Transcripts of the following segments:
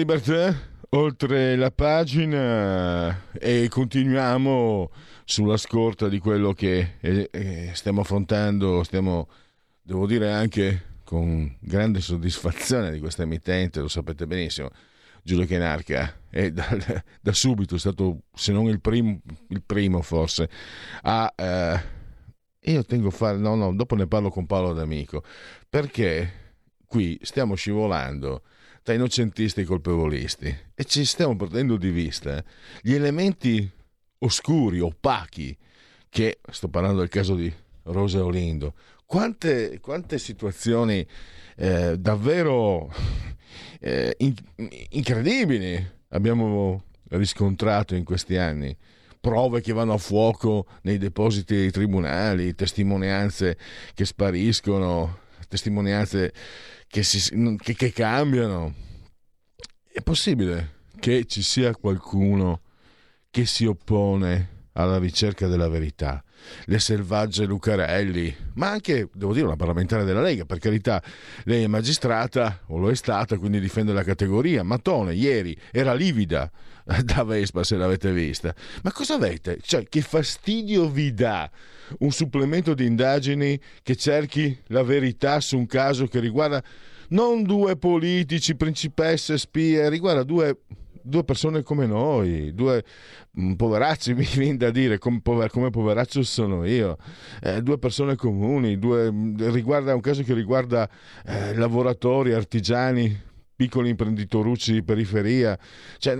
Libertà, oltre la pagina e continuiamo sulla scorta di quello che eh, eh, stiamo affrontando, stiamo, devo dire anche con grande soddisfazione di questa emittente, lo sapete benissimo, Giulio Chenarca è da, da subito stato, se non il primo, il primo forse, a... Eh, io tengo a fare, no, no, dopo ne parlo con Paolo D'Amico, perché qui stiamo scivolando tra innocentisti e colpevolisti e ci stiamo perdendo di vista gli elementi oscuri, opachi, che sto parlando del caso di Rosa Olindo. Quante, quante situazioni eh, davvero eh, in, incredibili abbiamo riscontrato in questi anni prove che vanno a fuoco nei depositi dei tribunali, testimonianze che spariscono, testimonianze che, si, che, che cambiano. È possibile che ci sia qualcuno che si oppone alla ricerca della verità. Le selvagge Lucarelli, ma anche, devo dire, una parlamentare della Lega, per carità, lei è magistrata, o lo è stata, quindi difende la categoria. Matone, ieri, era livida da Vespa, se l'avete vista. Ma cosa avete? Cioè, che fastidio vi dà un supplemento di indagini che cerchi la verità su un caso che riguarda non due politici, principesse, spie, riguarda due, due persone come noi, due mm, poveracci, mi viene da dire, come, pover, come poveraccio sono io, eh, due persone comuni, due, riguarda un caso che riguarda eh, lavoratori, artigiani, piccoli imprenditoriucci di periferia, cioè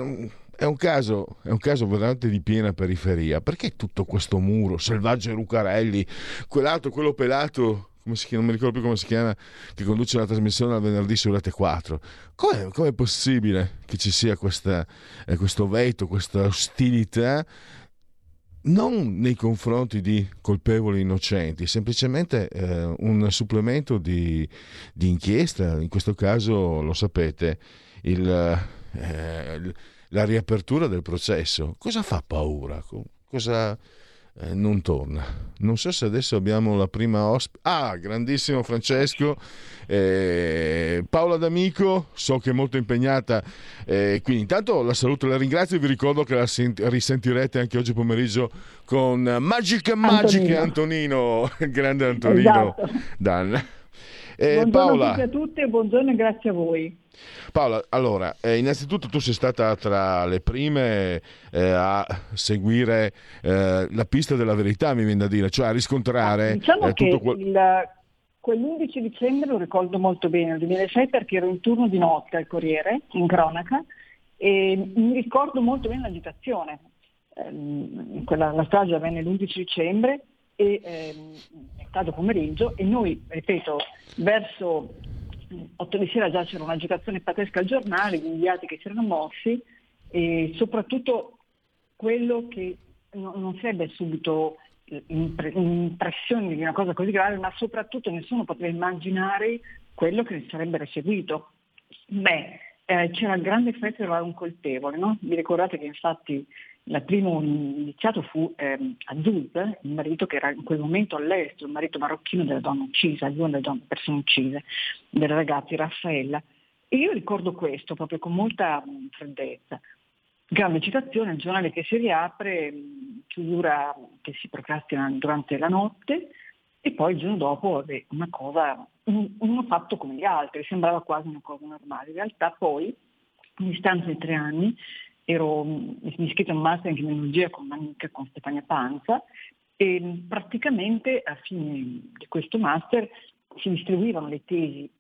è un, caso, è un caso veramente di piena periferia. Perché tutto questo muro, Selvaggio Lucarelli, quell'altro, quello pelato come si chiama, non mi ricordo più come si chiama, che conduce la trasmissione al venerdì su Rete 4. Com'è, com'è possibile che ci sia questa, eh, questo veto, questa ostilità non nei confronti di colpevoli innocenti, semplicemente eh, un supplemento di, di, inchiesta, in questo caso lo sapete, il, eh, la riapertura del processo. Cosa fa paura? Cosa, eh, non torna. Non so se adesso abbiamo la prima ospite. Ah, grandissimo Francesco. Eh, Paola D'Amico, so che è molto impegnata. Eh, quindi intanto la saluto e la ringrazio e vi ricordo che la sent- risentirete anche oggi pomeriggio con Magic Magic Antonino, Antonino grande Antonino esatto. Dan. Eh, buongiorno Paola. a tutti e buongiorno e grazie a voi. Paola, allora, eh, innanzitutto tu sei stata tra le prime eh, a seguire eh, la pista della verità, mi viene da dire, cioè a riscontrare ah, diciamo eh, tutto quel... il, quell'11 dicembre lo ricordo molto bene, il 2006 perché ero in turno di notte al Corriere, in cronaca, e mi ricordo molto bene l'agitazione. Eh, quella, la strage avvenne l'11 dicembre e ehm, tardo pomeriggio e noi, ripeto, verso 8 di sera già c'era un'agitazione pazzesca al giornale, gli inviati che si erano mossi e soprattutto quello che non si ebbe subito impressione di una cosa così grave, ma soprattutto nessuno poteva immaginare quello che sarebbe seguito. Beh, eh, c'era grande effetto di trovare un colpevole, no? Vi ricordate che infatti il primo iniziato fu ehm, Azuz, il marito che era in quel momento all'estero, il marito marocchino della donna uccisa, di una delle persone uccise, delle ragazze, Raffaella. E io ricordo questo proprio con molta mh, freddezza. Grande citazione, il giornale che si riapre, mh, chiusura che si procrastina durante la notte e poi il giorno dopo una cosa, un, uno fatto come gli altri, sembrava quasi una cosa normale. In realtà poi, in distanza di tre anni, ero, iscritta a un master in criminologia con un'amica, con Stefania Panza, e praticamente a fine di questo master si distribuivano le tesi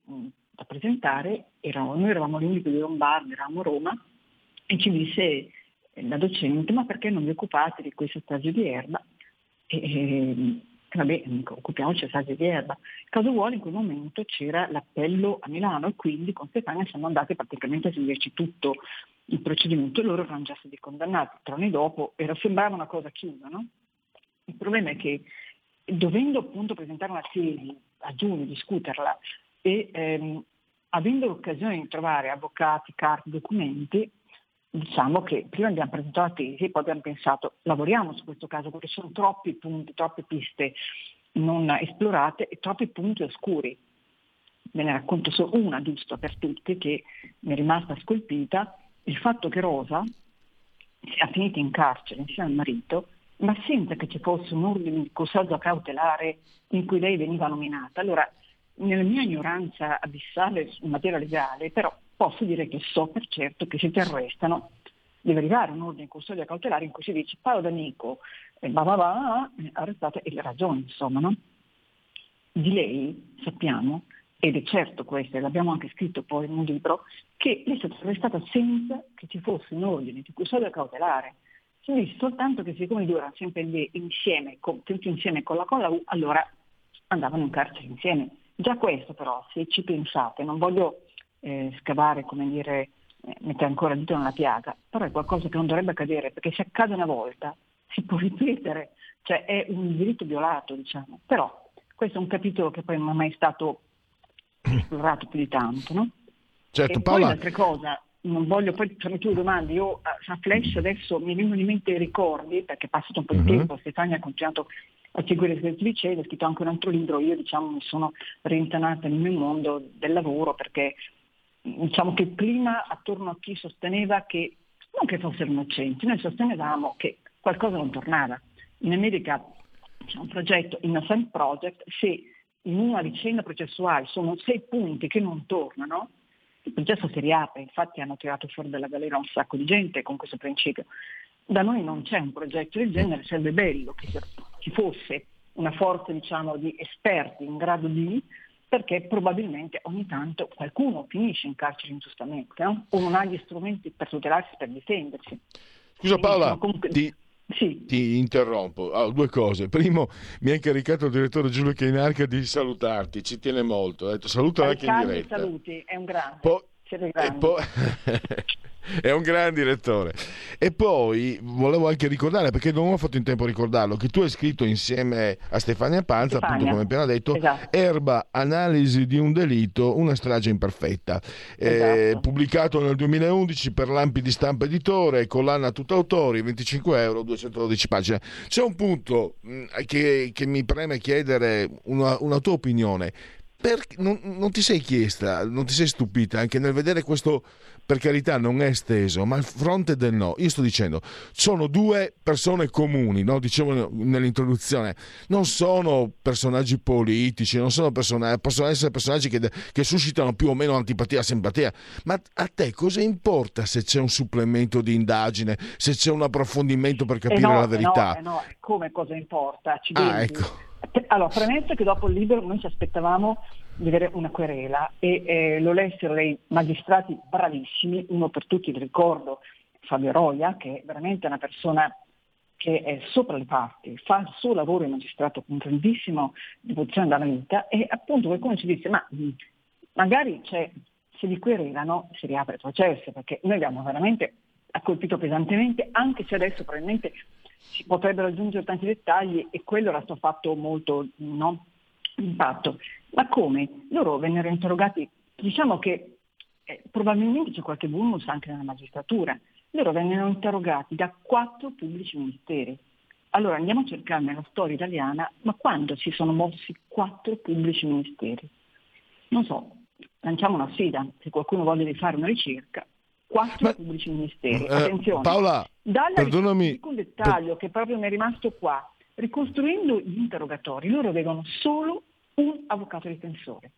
da presentare, eravamo, noi eravamo gli unici di Lombardi, eravamo a Roma, e ci disse la docente, ma perché non vi occupate di questo stagio di erba? E, e, vabbè, occupiamoci del stagio di erba. Caso vuole in quel momento c'era l'appello a Milano e quindi con Stefania siamo andati praticamente a seguirci tutto il procedimento e loro erano già stati condannati. Tre anni dopo era, sembrava una cosa chiusa, no? Il problema è che dovendo appunto presentare una tesi a giugno, discuterla e ehm, avendo l'occasione di trovare avvocati, carte, documenti, diciamo che prima abbiamo presentato la tesi e poi abbiamo pensato lavoriamo su questo caso perché sono troppi punti, troppe piste non esplorate e troppi punti oscuri. Ve ne racconto solo una giusto per tutti che mi è rimasta scolpita, il fatto che Rosa sia finita in carcere insieme al marito, ma senza che ci fosse un ordine di custodia cautelare in cui lei veniva nominata. Allora, nella mia ignoranza abissale in materia legale, però posso dire che so per certo che se ti arrestano deve arrivare un ordine di custodia cautelare in cui si dice Paolo D'Amico, eh, va va va, arrestate e le ragioni, insomma, no? Di lei sappiamo, ed è certo questo, e l'abbiamo anche scritto poi in un libro, che lei è stata arrestata senza che ci fosse un ordine di custodia cautelare. Si dice soltanto che siccome i due erano sempre lì insieme, con, tutti insieme con la colla U, allora andavano in carcere insieme. Già questo però, se ci pensate, non voglio eh, scavare, come dire, eh, mettere ancora il dito nella piaga, però è qualcosa che non dovrebbe accadere, perché se accade una volta si può ripetere, cioè è un diritto violato, diciamo. Però questo è un capitolo che poi non è mai stato esplorato più di tanto, no? Certo, e Paola... poi un'altra cosa, non voglio poi farmi tu domande, io a Flash adesso mi vengono in mente i ricordi, perché è passato un po' di uh-huh. tempo, Stefania ha continuato a seguire il liceo, ho scritto anche un altro libro, io diciamo mi sono rintanata nel mio mondo del lavoro perché diciamo che il clima attorno a chi sosteneva che non che fossero innocenti, noi sostenevamo che qualcosa non tornava. In America c'è un progetto, Innocent Project, se in una vicenda processuale sono sei punti che non tornano, il processo si riapre, infatti hanno tirato fuori dalla galera un sacco di gente con questo principio. Da noi non c'è un progetto del genere, sarebbe bello che ci fosse una forza diciamo, di esperti in grado di, perché probabilmente ogni tanto qualcuno finisce in carcere ingiustamente no? o non ha gli strumenti per tutelarsi, per difendersi. Scusa Paola, comunque... ti, sì. ti, interrompo. Oh, due cose. Primo, mi ha incaricato il direttore Giulio Cainarca di salutarti, ci tiene molto. Ha detto saluta anche in diretta. saluti, è un grande. Po- e poi... è un gran direttore. E poi volevo anche ricordare, perché non ho fatto in tempo a ricordarlo, che tu hai scritto insieme a Stefania Panza, Stefania. appunto come appena detto, esatto. Erba, analisi di un delitto, una strage imperfetta. Esatto. Eh, pubblicato nel 2011 per Lampi di Stampa Editore, collana tutta autori, 25 euro, 212 pagine. C'è un punto mh, che, che, mi preme chiedere una, una tua opinione per, non, non, ti sei chiesta, non ti sei stupita anche nel vedere questo, per carità non è esteso, ma il fronte del no. Io sto dicendo, sono due persone comuni, no? dicevo nell'introduzione, non sono personaggi politici, non sono personaggi, possono essere personaggi che, che suscitano più o meno antipatia, simpatia, ma a te cosa importa se c'è un supplemento di indagine, se c'è un approfondimento per capire eh no, la verità? Eh no, eh no, come cosa importa? Ci ah, ecco. Allora, premesso che dopo il libro noi ci aspettavamo di avere una querela e eh, lo lessero dei magistrati bravissimi, uno per tutti, ricordo, Fabio Roia, che è veramente una persona che è sopra le parti, fa il suo lavoro di magistrato con grandissima devozione dalla vita e appunto qualcuno ci disse ma mh, magari cioè, se li querelano si riapre il processo perché noi abbiamo veramente colpito pesantemente anche se adesso probabilmente si potrebbero aggiungere tanti dettagli e quello era stato fatto molto no, impatto. Ma come? Loro vennero interrogati, diciamo che eh, probabilmente c'è qualche bonus anche nella magistratura, loro vennero interrogati da quattro pubblici ministeri. Allora andiamo a cercare nella storia italiana, ma quando si sono mossi quattro pubblici ministeri? Non so, lanciamo una sfida, se qualcuno voglia fare una ricerca, quattro Ma, pubblici ministeri. Eh, Attenzione, Paola, dalla perdonami. un dettaglio che proprio mi è rimasto qua. Ricostruendo gli interrogatori, loro avevano solo un avvocato difensore.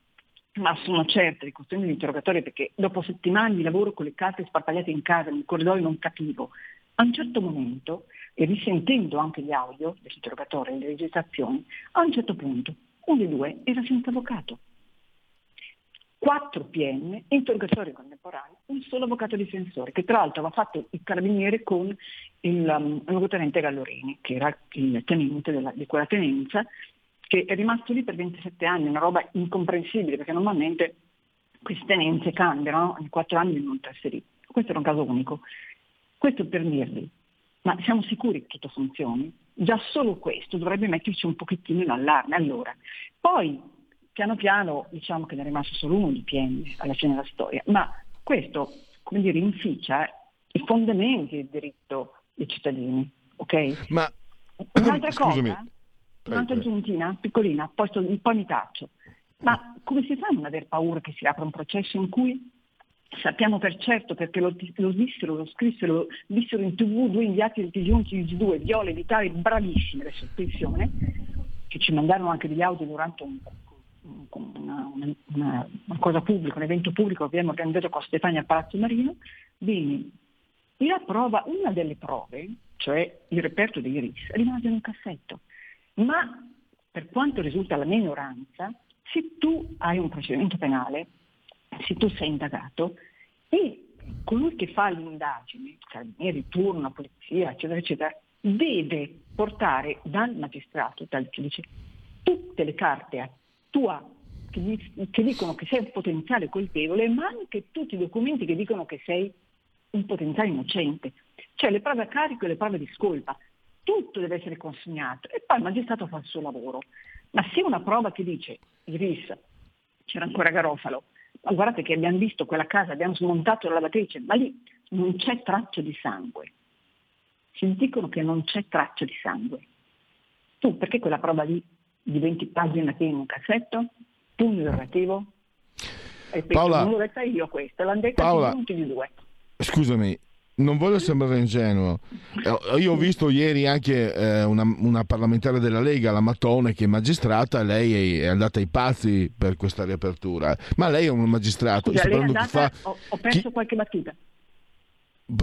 Ma sono certa, ricostruendo gli interrogatori, perché dopo settimane di lavoro con le carte sparpagliate in casa, nel corridoio non capivo, a un certo momento, e risentendo anche gli audio degli interrogatori e le registrazioni, a un certo punto uno dei due era senza avvocato. Quattro PM, interrogatori contemporanei, un solo avvocato difensore, che tra l'altro aveva fatto il carabiniere con il um, luogotenente Gallorini, che era il tenente della, di quella tenenza, che è rimasto lì per 27 anni, una roba incomprensibile, perché normalmente queste tenenze cambiano, ogni quattro anni vengono trasferiti. Questo era un caso unico. Questo per dirvi, ma siamo sicuri che tutto funzioni? Già solo questo dovrebbe metterci un pochettino in allarme. Allora, poi piano piano diciamo che ne è rimasto solo uno di PM alla fine della storia, ma questo, come dire, inficia i fondamenti del diritto dei cittadini, ok? Ma un'altra Scusami. cosa, un'altra aggiuntina piccolina, poi, poi mi taccio. Ma come si fa a non aver paura che si apra un processo in cui sappiamo per certo perché lo, lo dissero, lo scrissero, lo dissero in tv due inviati del TG1 2 Viole Vitali, bravissime adesso attenzione, che ci mandarono anche degli audio durante un, una, una, una, cosa pubblica, un evento pubblico che abbiamo organizzato con Stefania a Palazzo Marino, bene, la prova, una delle prove, cioè il reperto dei RIS, rimase in un cassetto. Ma per quanto risulta la minoranza, se tu hai un procedimento penale, se tu sei indagato e colui che fa l'indagine, carabinieri, turno, polizia, eccetera, eccetera, deve portare dal magistrato, dal giudice, tutte le carte a tua che, dicono che sei un potenziale colpevole, ma anche tutti i documenti che dicono che sei un potenziale innocente. Cioè le prove a carico e le prove di scolpa. Tutto deve essere consegnato e poi il magistrato fa il suo lavoro. Ma se una prova che dice, Iris, c'era ancora Garofalo, ma guardate che abbiamo visto quella casa, abbiamo smontato la lavatrice, ma lì non c'è traccia di sangue. Ci dicono che non c'è traccia di sangue. Tu perché quella prova lì di 20 pagine che in un cassetto, pugno narrativo. Ripeto, Paola, non l'ho detta io questa, l'hanno detta Paola, tutti di due. Scusami, non voglio sembrare ingenuo. Eh, io ho visto ieri anche eh, una, una, parlamentare della Lega, la Matone, che è magistrata, lei è, andata ai pazzi per questa riapertura. Ma lei è un magistrato. Scusa, andata, fa... ho, ho perso chi... qualche battuta.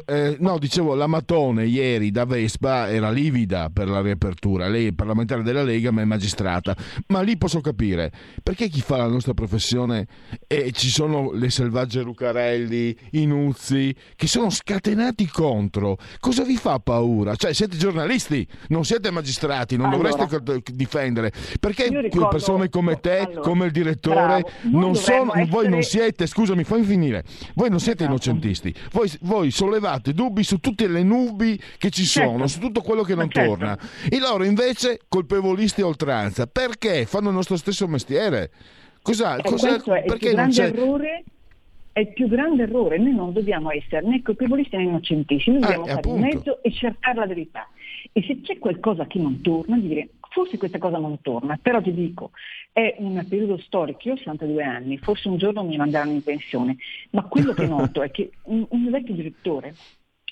Eh, no, dicevo, la Matone ieri da Vespa era livida per la riapertura. Lei è parlamentare della Lega, ma è magistrata. Ma lì posso capire perché chi fa la nostra professione e ci sono le selvagge Lucarelli, i Nuzzi, che sono scatenati contro. Cosa vi fa paura? Cioè, siete giornalisti, non siete magistrati, non allora, dovreste difendere. Perché ricordo, persone come te, allora, come il direttore, non sono, essere... voi non siete, scusami, fammi finire, voi non siete esatto. innocentisti, voi, voi sollevate sollevate dubbi su tutte le nubi che ci sono, certo. su tutto quello che non certo. torna. E loro invece colpevolisti a oltranza. Perché? Fanno il nostro stesso mestiere. Cosa, eh, cosa, è perché non c'è... Errore è il più grande errore. Noi non dobbiamo essere né colpevolisti né innocentissimi, dobbiamo eh, stare in mezzo e cercare la verità. E se c'è qualcosa che non torna, dire forse questa cosa non torna, però ti dico, è un periodo storico, io ho 62 anni, forse un giorno mi manderanno in pensione, ma quello che noto è che un, un vecchio direttore,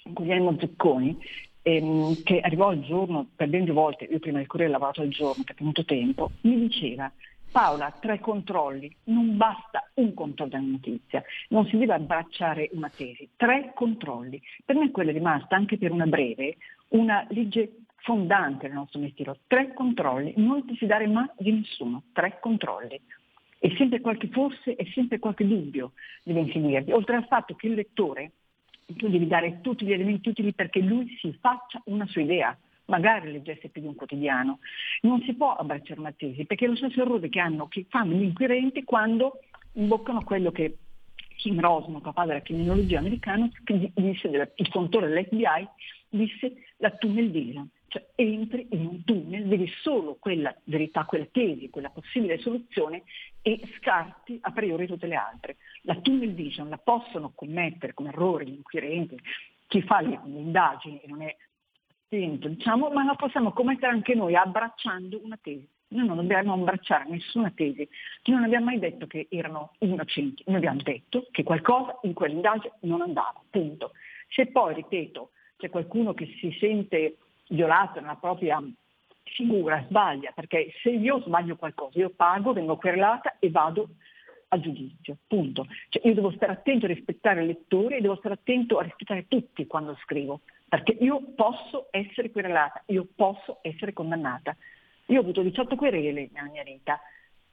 Guglielmo Zecconi, ehm, che arrivò il giorno per ben due volte, io prima del Corriere lavorato il giorno per molto tempo, mi diceva Paola, tre controlli, non basta un controllo della notizia, non si deve abbracciare una tesi, tre controlli. Per me quella è rimasta anche per una breve una legge fondante nel nostro mestiere, tre controlli, non ti fidare mai di nessuno, tre controlli. E sempre qualche forse e sempre qualche dubbio deve infinirti, oltre al fatto che il lettore, tu devi dare tutti gli elementi utili perché lui si faccia una sua idea, magari leggesse più di un quotidiano. Non si può abbracciare una tesi, perché è lo stesso errore che, hanno, che fanno gli inquirenti quando imboccano quello che Kim Rosmo, papà della criminologia americana, disse, il contore dell'FBI, disse la tunnel vision, cioè entri in un tunnel, vedi solo quella verità, quella tesi, quella possibile soluzione e scarti a priori tutte le altre. La tunnel vision la possono commettere come errori gli inquirenti, chi fa le, le indagini e non è attento, diciamo, ma la possiamo commettere anche noi abbracciando una tesi. Noi non dobbiamo abbracciare nessuna tesi, non abbiamo mai detto che erano innocenti, noi abbiamo detto che qualcosa in quell'indagine non andava, punto. Se poi, ripeto, c'è qualcuno che si sente violato nella propria figura, sbaglia, perché se io sbaglio qualcosa, io pago, vengo querelata e vado a giudizio, punto. Cioè io devo stare attento a rispettare il lettore e devo stare attento a rispettare tutti quando scrivo, perché io posso essere querelata, io posso essere condannata. Io ho avuto 18 querele nella mia vita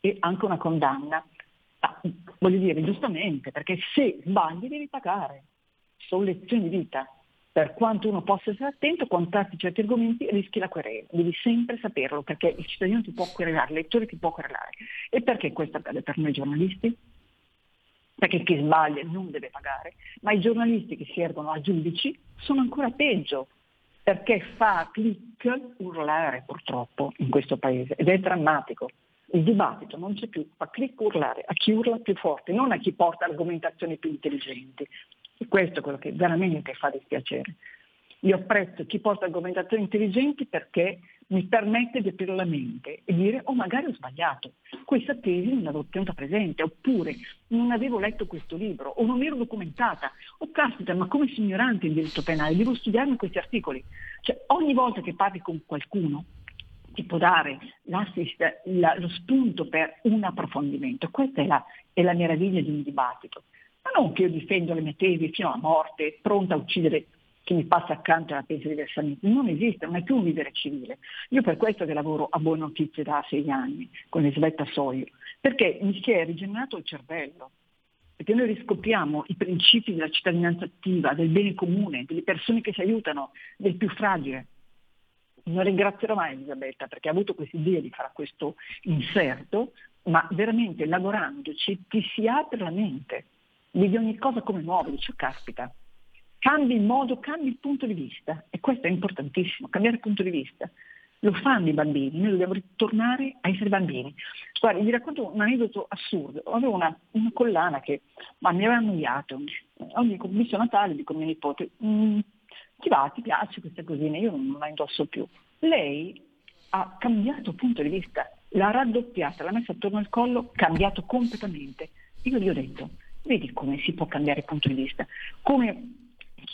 e anche una condanna. Ah, voglio dire, giustamente, perché se sbagli devi pagare. Sono lezioni di vita. Per quanto uno possa essere attento, quando tratti certi argomenti rischi la querela. Devi sempre saperlo, perché il cittadino ti può querelare, il lettore ti può querelare. E perché questo accade per noi giornalisti? Perché chi sbaglia non deve pagare, ma i giornalisti che si ergono a giudici sono ancora peggio, perché fa clic urlare purtroppo in questo paese ed è drammatico. Il dibattito non c'è più, fa clic urlare a chi urla più forte, non a chi porta argomentazioni più intelligenti. E questo è quello che veramente fa dispiacere. Io apprezzo chi porta argomentazioni intelligenti perché mi permette di aprire la mente e dire oh magari ho sbagliato, questa tesi non l'avevo tenuta presente, oppure non avevo letto questo libro, o non ero documentata, o oh, caspita ma come ignorante in diritto penale, devo studiarmi questi articoli. Cioè ogni volta che parli con qualcuno ti può dare la, lo spunto per un approfondimento, questa è la, è la meraviglia di un dibattito. Non che io difendo le mie tesi fino alla morte, pronta a uccidere chi mi passa accanto e la pensa diversamente. Non esiste, non è più un vivere civile. Io per questo che lavoro a Buone Notizie da sei anni, con Elisabetta Soglio, perché mi si è rigenerato il cervello, perché noi riscopriamo i principi della cittadinanza attiva, del bene comune, delle persone che si aiutano, del più fragile. Non ringrazierò mai Elisabetta perché ha avuto questa idea di fare questo inserto, ma veramente lavorandoci ti si apre la mente, vedi ogni cosa come nuova, dici oh, caspita, cambi il modo, cambi il punto di vista e questo è importantissimo, cambiare punto di vista. Lo fanno i bambini, noi dobbiamo ritornare a essere bambini. Guarda, vi racconto un aneddoto assurdo. Avevo una, una collana che ma mi aveva annoiato. Ogni commesso Natale dico a mia nipote, mm, ti va, ti piace questa cosina? Io non la indosso più. Lei ha cambiato punto di vista, l'ha raddoppiata, l'ha messa attorno al collo, cambiato completamente. Io gli ho detto, vedi come si può cambiare punto di vista, come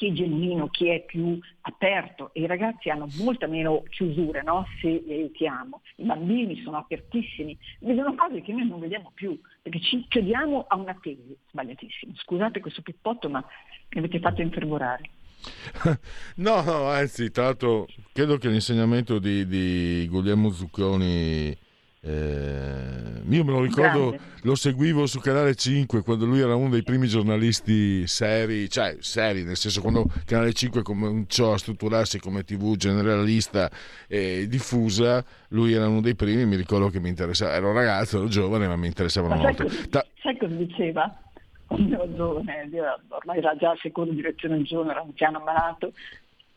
chi è genuino, chi è più aperto e i ragazzi hanno molta meno chiusura no? se li aiutiamo. I bambini sono apertissimi, vedono cose che noi non vediamo più, perché ci chiediamo a una tesi, sbagliatissimo. Scusate questo pippotto, ma mi avete fatto infervorare. No, no, anzi, tra l'altro credo che l'insegnamento di, di Guglielmo Zucconi eh, io me lo ricordo, Grande. lo seguivo su Canale 5 quando lui era uno dei primi giornalisti seri, cioè seri, nel senso quando Canale 5 cominciò a strutturarsi come TV generalista e diffusa, lui era uno dei primi, mi ricordo che mi interessava, ero ragazzo, ero giovane, ma mi interessavano ma molto. Sai, Ta- sai cosa diceva? Quando ero giovane, ormai era già seconda direzione giorno, era un piano malato,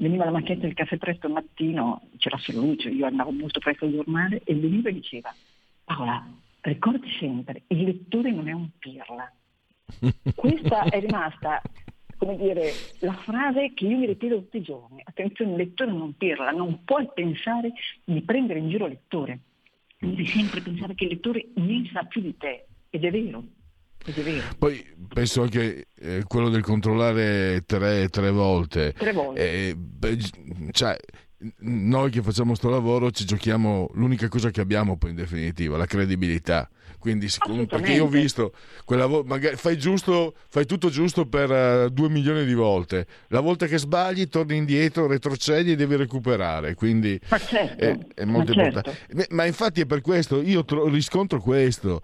veniva la macchinetta del caffè presto al mattino, c'era solo lui, cioè io andavo molto presto al giornale e veniva e diceva Paola, ricordi sempre, il lettore non è un pirla. Questa è rimasta, come dire, la frase che io mi ripeto tutti i giorni. Attenzione, il lettore non è un pirla, non puoi pensare di prendere in giro il lettore. Devi sempre pensare che il lettore ne sa più di te, ed è vero. Poi penso anche eh, quello del controllare tre, tre volte. Tre volte. Eh, beh, cioè, noi che facciamo questo lavoro ci giochiamo l'unica cosa che abbiamo poi in definitiva, la credibilità. Quindi, perché io ho visto quella vo- magari fai, giusto, fai tutto giusto per uh, due milioni di volte. La volta che sbagli, torni indietro, retrocedi e devi recuperare. Quindi certo, è, è, molto ma importante. Certo. Ma infatti è per questo, io tro- riscontro questo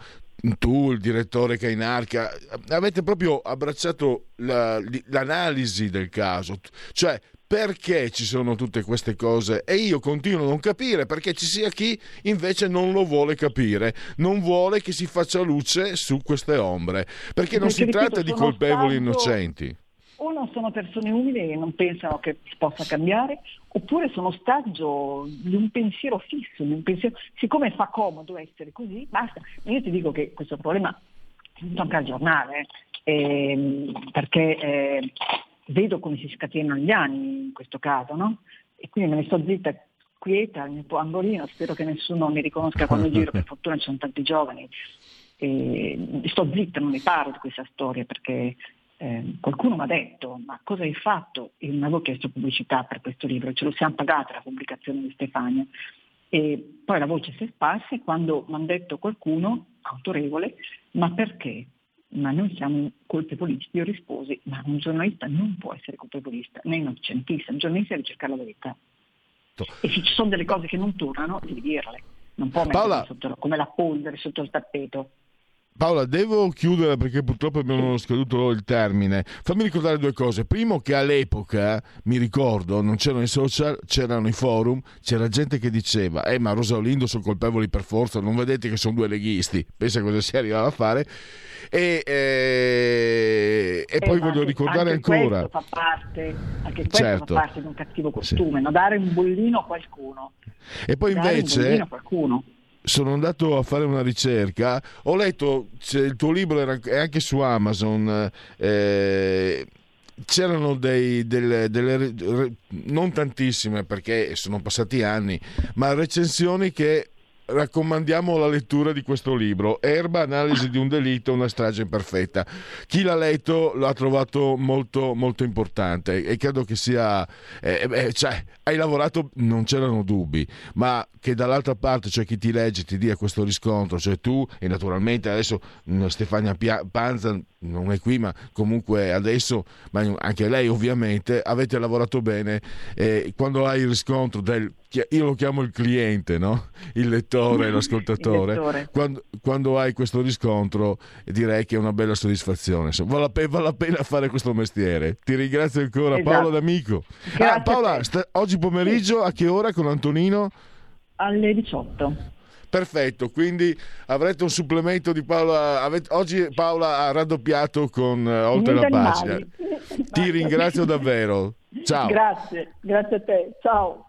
tu, il direttore Cainarca, avete proprio abbracciato la, l'analisi del caso, cioè perché ci sono tutte queste cose? E io continuo a non capire perché ci sia chi invece non lo vuole capire, non vuole che si faccia luce su queste ombre, perché, perché non si ripeto, tratta di colpevoli stato... innocenti. O non sono persone umili e non pensano che si possa cambiare, oppure sono ostaggio di un pensiero fisso, di un pensiero, siccome fa comodo essere così, basta. Io ti dico che questo problema tocca al giornale, eh, perché eh, vedo come si scatenano gli anni in questo caso, no? E quindi me ne sto zitta, quieta, nel mio angolino, spero che nessuno mi riconosca quando giro, per fortuna ci sono tanti giovani. E sto zitta, non ne parlo di questa storia perché eh, qualcuno mi ha detto ma cosa hai fatto? Io non avevo chiesto pubblicità per questo libro, ce lo siamo pagata la pubblicazione di Stefania. E poi la voce si è sparsa e quando mi ha detto qualcuno, autorevole, ma perché? Ma noi siamo colpevolisti. Io risposi, ma un giornalista non può essere colpevolista, né innocentista, un giornalista deve cercare la verità. E se ci sono delle cose che non tornano, devi dirle. Non può mettere sotto, come la polvere sotto il tappeto. Paola, devo chiudere perché purtroppo abbiamo scaduto il termine. Fammi ricordare due cose. Primo che all'epoca, mi ricordo, non c'erano i social, c'erano i forum, c'era gente che diceva eh ma Rosa Olindo sono colpevoli per forza, non vedete che sono due leghisti. Pensa cosa si arrivava a fare. E, eh, e poi voglio ricordare anche ancora... Questo fa parte, anche questo certo. fa parte di un cattivo costume, sì. no? dare un bollino a qualcuno. E poi dare invece sono andato a fare una ricerca, ho letto, il tuo libro era, è anche su Amazon, eh, c'erano dei, delle, delle, non tantissime perché sono passati anni, ma recensioni che raccomandiamo la lettura di questo libro, Erba, analisi di un delitto, una strage imperfetta. Chi l'ha letto l'ha trovato molto, molto importante e credo che sia... Eh, eh, cioè, hai lavorato, non c'erano dubbi, ma che dall'altra parte c'è chi ti legge, ti dia questo riscontro, cioè tu e naturalmente adesso mm, Stefania Panza non è qui, ma comunque adesso, ma anche lei ovviamente, avete lavorato bene e quando hai il riscontro del, io lo chiamo il cliente, no? il lettore, l'ascoltatore, il lettore. Quando, quando, hai questo riscontro direi che è una bella soddisfazione, vale la, vale la pena fare questo mestiere. Ti ringrazio ancora esatto. Paola D'Amico. Ah, Paola, sta, oggi pomeriggio a che ora con Antonino? Alle 18. Perfetto, quindi avrete un supplemento di Paola. Avete, oggi Paola ha raddoppiato con uh, oltre la pagina. Ti ringrazio davvero. Ciao. Grazie, grazie a te. Ciao.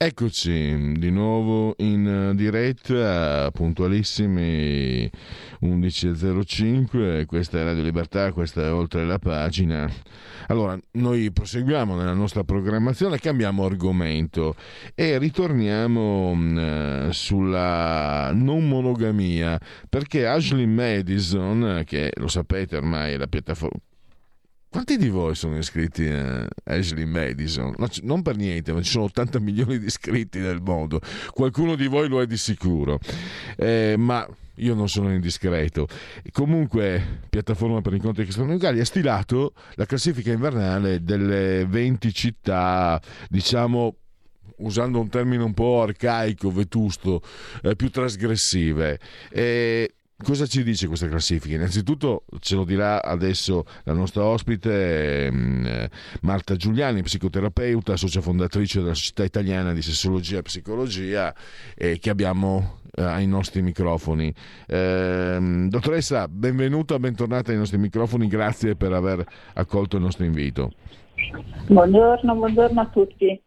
Eccoci di nuovo in diretta, puntualissimi 11.05, questa è Radio Libertà, questa è oltre la pagina. Allora, noi proseguiamo nella nostra programmazione, cambiamo argomento e ritorniamo uh, sulla non monogamia, perché Ashley Madison, che lo sapete ormai è la piattaforma quanti di voi sono iscritti a Ashley Madison? No, non per niente, ma ci sono 80 milioni di iscritti nel mondo. Qualcuno di voi lo è di sicuro. Eh, ma io non sono indiscreto. Comunque, piattaforma per incontri Italia ha stilato la classifica invernale delle 20 città, diciamo usando un termine un po' arcaico, vetusto, eh, più trasgressive. E Cosa ci dice questa classifica? Innanzitutto ce lo dirà adesso la nostra ospite eh, Marta Giuliani, psicoterapeuta, socia fondatrice della Società Italiana di Sessologia e Psicologia, eh, che abbiamo eh, ai nostri microfoni. Ehm, dottoressa, benvenuta, bentornata ai nostri microfoni, grazie per aver accolto il nostro invito. Buongiorno, buongiorno a tutti.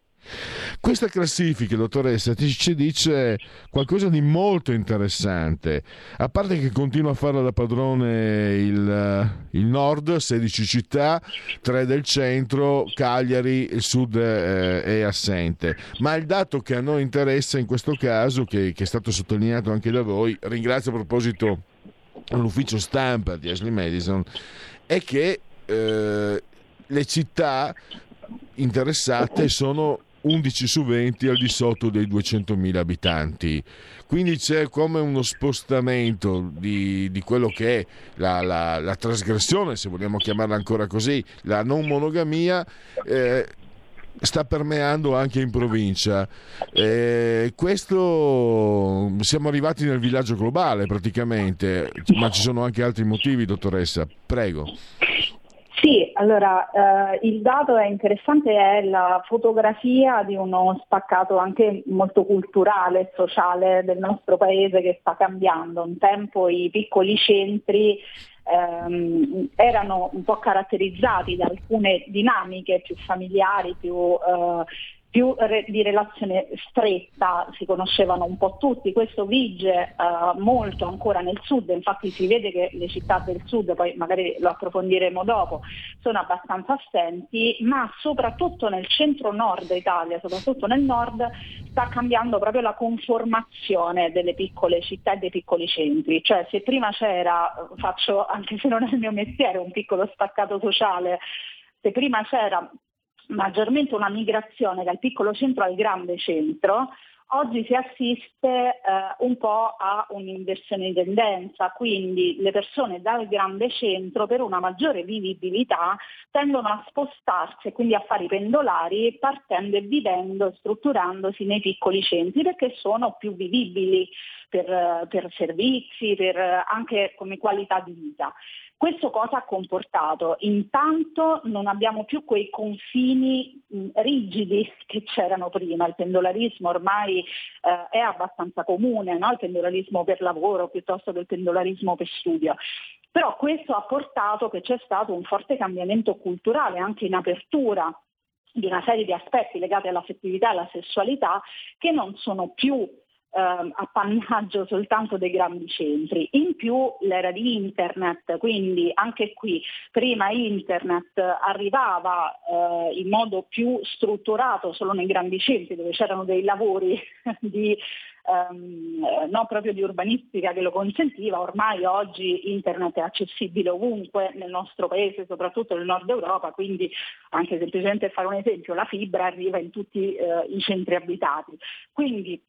Questa classifica, dottoressa, ci dice qualcosa di molto interessante. A parte che continua a farla da padrone il, il nord, 16 città, 3 del centro, Cagliari, il sud eh, è assente. Ma il dato che a noi interessa in questo caso, che, che è stato sottolineato anche da voi, ringrazio a proposito l'ufficio stampa di Ashley Madison, è che eh, le città interessate sono 11 su 20 al di sotto dei 200.000 abitanti. Quindi c'è come uno spostamento di, di quello che è la, la, la, trasgressione, se vogliamo chiamarla ancora così, la non monogamia. Eh, sta permeando anche in provincia. Eh, questo siamo arrivati nel villaggio globale praticamente, ma ci sono anche altri motivi, dottoressa. Prego. Sì, allora eh, il dato è interessante, è la fotografia di uno spaccato anche molto culturale e sociale del nostro paese che sta cambiando. Un tempo i piccoli centri ehm, erano un po' caratterizzati da alcune dinamiche più familiari, più eh, più re- di relazione stretta, si conoscevano un po' tutti, questo vige uh, molto ancora nel sud, infatti si vede che le città del sud, poi magari lo approfondiremo dopo, sono abbastanza assenti, ma soprattutto nel centro-nord Italia, soprattutto nel nord, sta cambiando proprio la conformazione delle piccole città e dei piccoli centri, cioè se prima c'era, faccio anche se non è il mio mestiere, un piccolo spaccato sociale, se prima c'era maggiormente una migrazione dal piccolo centro al grande centro, oggi si assiste eh, un po' a un'inversione di tendenza, quindi le persone dal grande centro per una maggiore vivibilità tendono a spostarsi e quindi a fare i pendolari partendo e vivendo e strutturandosi nei piccoli centri perché sono più vivibili per, per servizi, per anche come qualità di vita. Questo cosa ha comportato? Intanto non abbiamo più quei confini rigidi che c'erano prima, il pendolarismo ormai eh, è abbastanza comune, no? il pendolarismo per lavoro piuttosto che il pendolarismo per studio. Però questo ha portato che c'è stato un forte cambiamento culturale anche in apertura di una serie di aspetti legati all'affettività e alla sessualità che non sono più eh, appannaggio soltanto dei grandi centri. In più l'era di internet, quindi anche qui prima internet arrivava eh, in modo più strutturato solo nei grandi centri dove c'erano dei lavori di Um, non proprio di urbanistica che lo consentiva, ormai oggi internet è accessibile ovunque nel nostro paese, soprattutto nel nord Europa, quindi anche semplicemente fare un esempio, la fibra arriva in tutti uh, i centri abitati. Quindi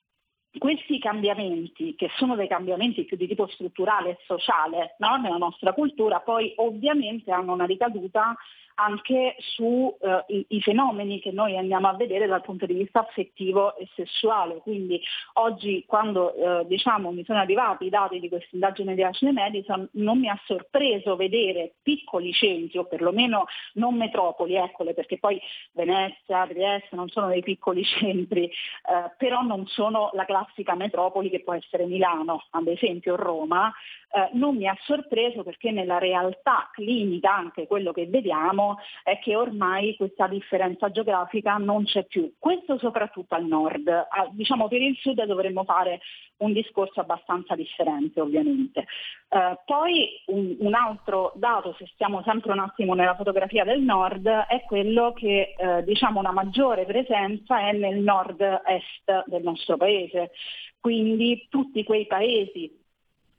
questi cambiamenti, che sono dei cambiamenti più di tipo strutturale e sociale no? nella nostra cultura, poi ovviamente hanno una ricaduta anche sui uh, fenomeni che noi andiamo a vedere dal punto di vista affettivo e sessuale. Quindi oggi quando uh, diciamo, mi sono arrivati i dati di questa indagine di Ashley Madison non mi ha sorpreso vedere piccoli centri o perlomeno non metropoli, eccole, perché poi Venezia, Trieste non sono dei piccoli centri, uh, però non sono la classica metropoli che può essere Milano, ad esempio Roma, eh, non mi ha sorpreso perché nella realtà clinica anche quello che vediamo è che ormai questa differenza geografica non c'è più. Questo soprattutto al nord. Ah, diciamo per il sud dovremmo fare un discorso abbastanza differente ovviamente. Eh, poi un, un, altro dato, se stiamo sempre un attimo nella fotografia del nord, è quello che eh, diciamo una maggiore presenza è nel nord-est del nostro paese. Quindi tutti quei paesi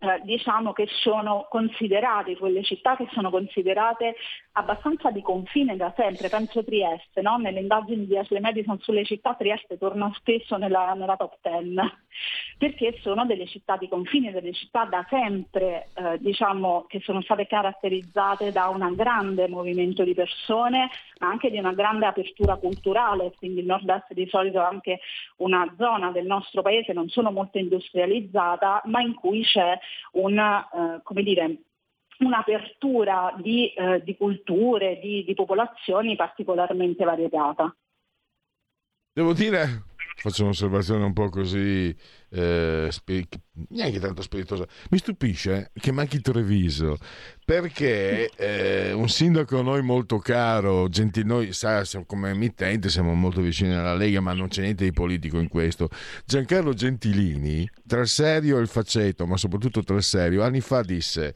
eh, diciamo che sono considerate, quelle città che sono considerate abbastanza di confine da sempre, penso Trieste, no? nelle indagini di Ashley Madison sulle città Trieste torna spesso nella, nella, top ten, perché sono delle città di confine, delle città da sempre eh, diciamo, che sono state caratterizzate da un grande movimento di persone, ma anche di una grande apertura culturale, quindi il nord-est di solito è anche una zona del nostro paese non solo molto industrializzata, ma in cui c'è una, eh, come dire, un'apertura di, eh, di culture, di, di, popolazioni particolarmente variegata. Devo dire, faccio un'osservazione un po' così, eh, spi- neanche tanto spiritosa, mi stupisce che manchi Treviso, perché eh, un sindaco a noi molto caro, Gentil- noi sa, come emittente siamo molto vicini alla Lega, ma non c'è niente di politico in questo, Giancarlo Gentilini, tra il serio e il faceto, ma soprattutto tra il serio, anni fa disse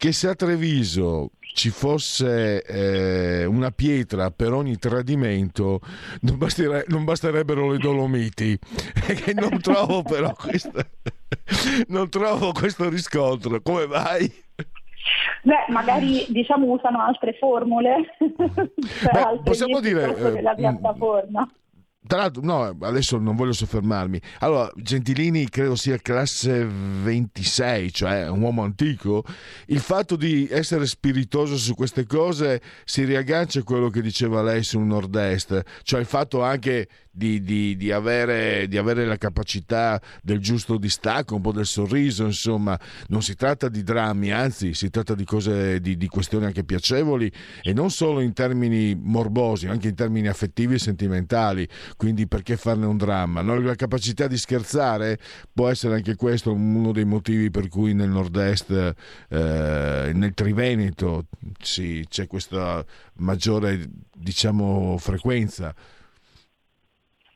che se a Treviso ci fosse eh, una pietra per ogni tradimento, non, bastire, non basterebbero le Dolomiti. che non trovo però questa, non trovo questo riscontro. Come mai? Beh, magari diciamo usano altre formule. Beh, possiamo dire eh, la piattaforma. Tra l'altro, no, adesso non voglio soffermarmi. Allora, Gentilini credo sia classe 26, cioè un uomo antico. Il fatto di essere spiritoso su queste cose si riaggancia a quello che diceva lei sul nord-est, cioè il fatto anche di, di, di, avere, di, avere, la capacità del giusto distacco, un po' del sorriso, insomma, non si tratta di drammi, anzi si tratta di cose, di, questioni anche piacevoli e non solo in termini morbosi, anche in termini affettivi e sentimentali, quindi perché farne un dramma? No? La capacità di scherzare può essere anche questo uno dei motivi per cui nel nord-est, eh, nel Triveneto, sì, c'è questa maggiore diciamo, frequenza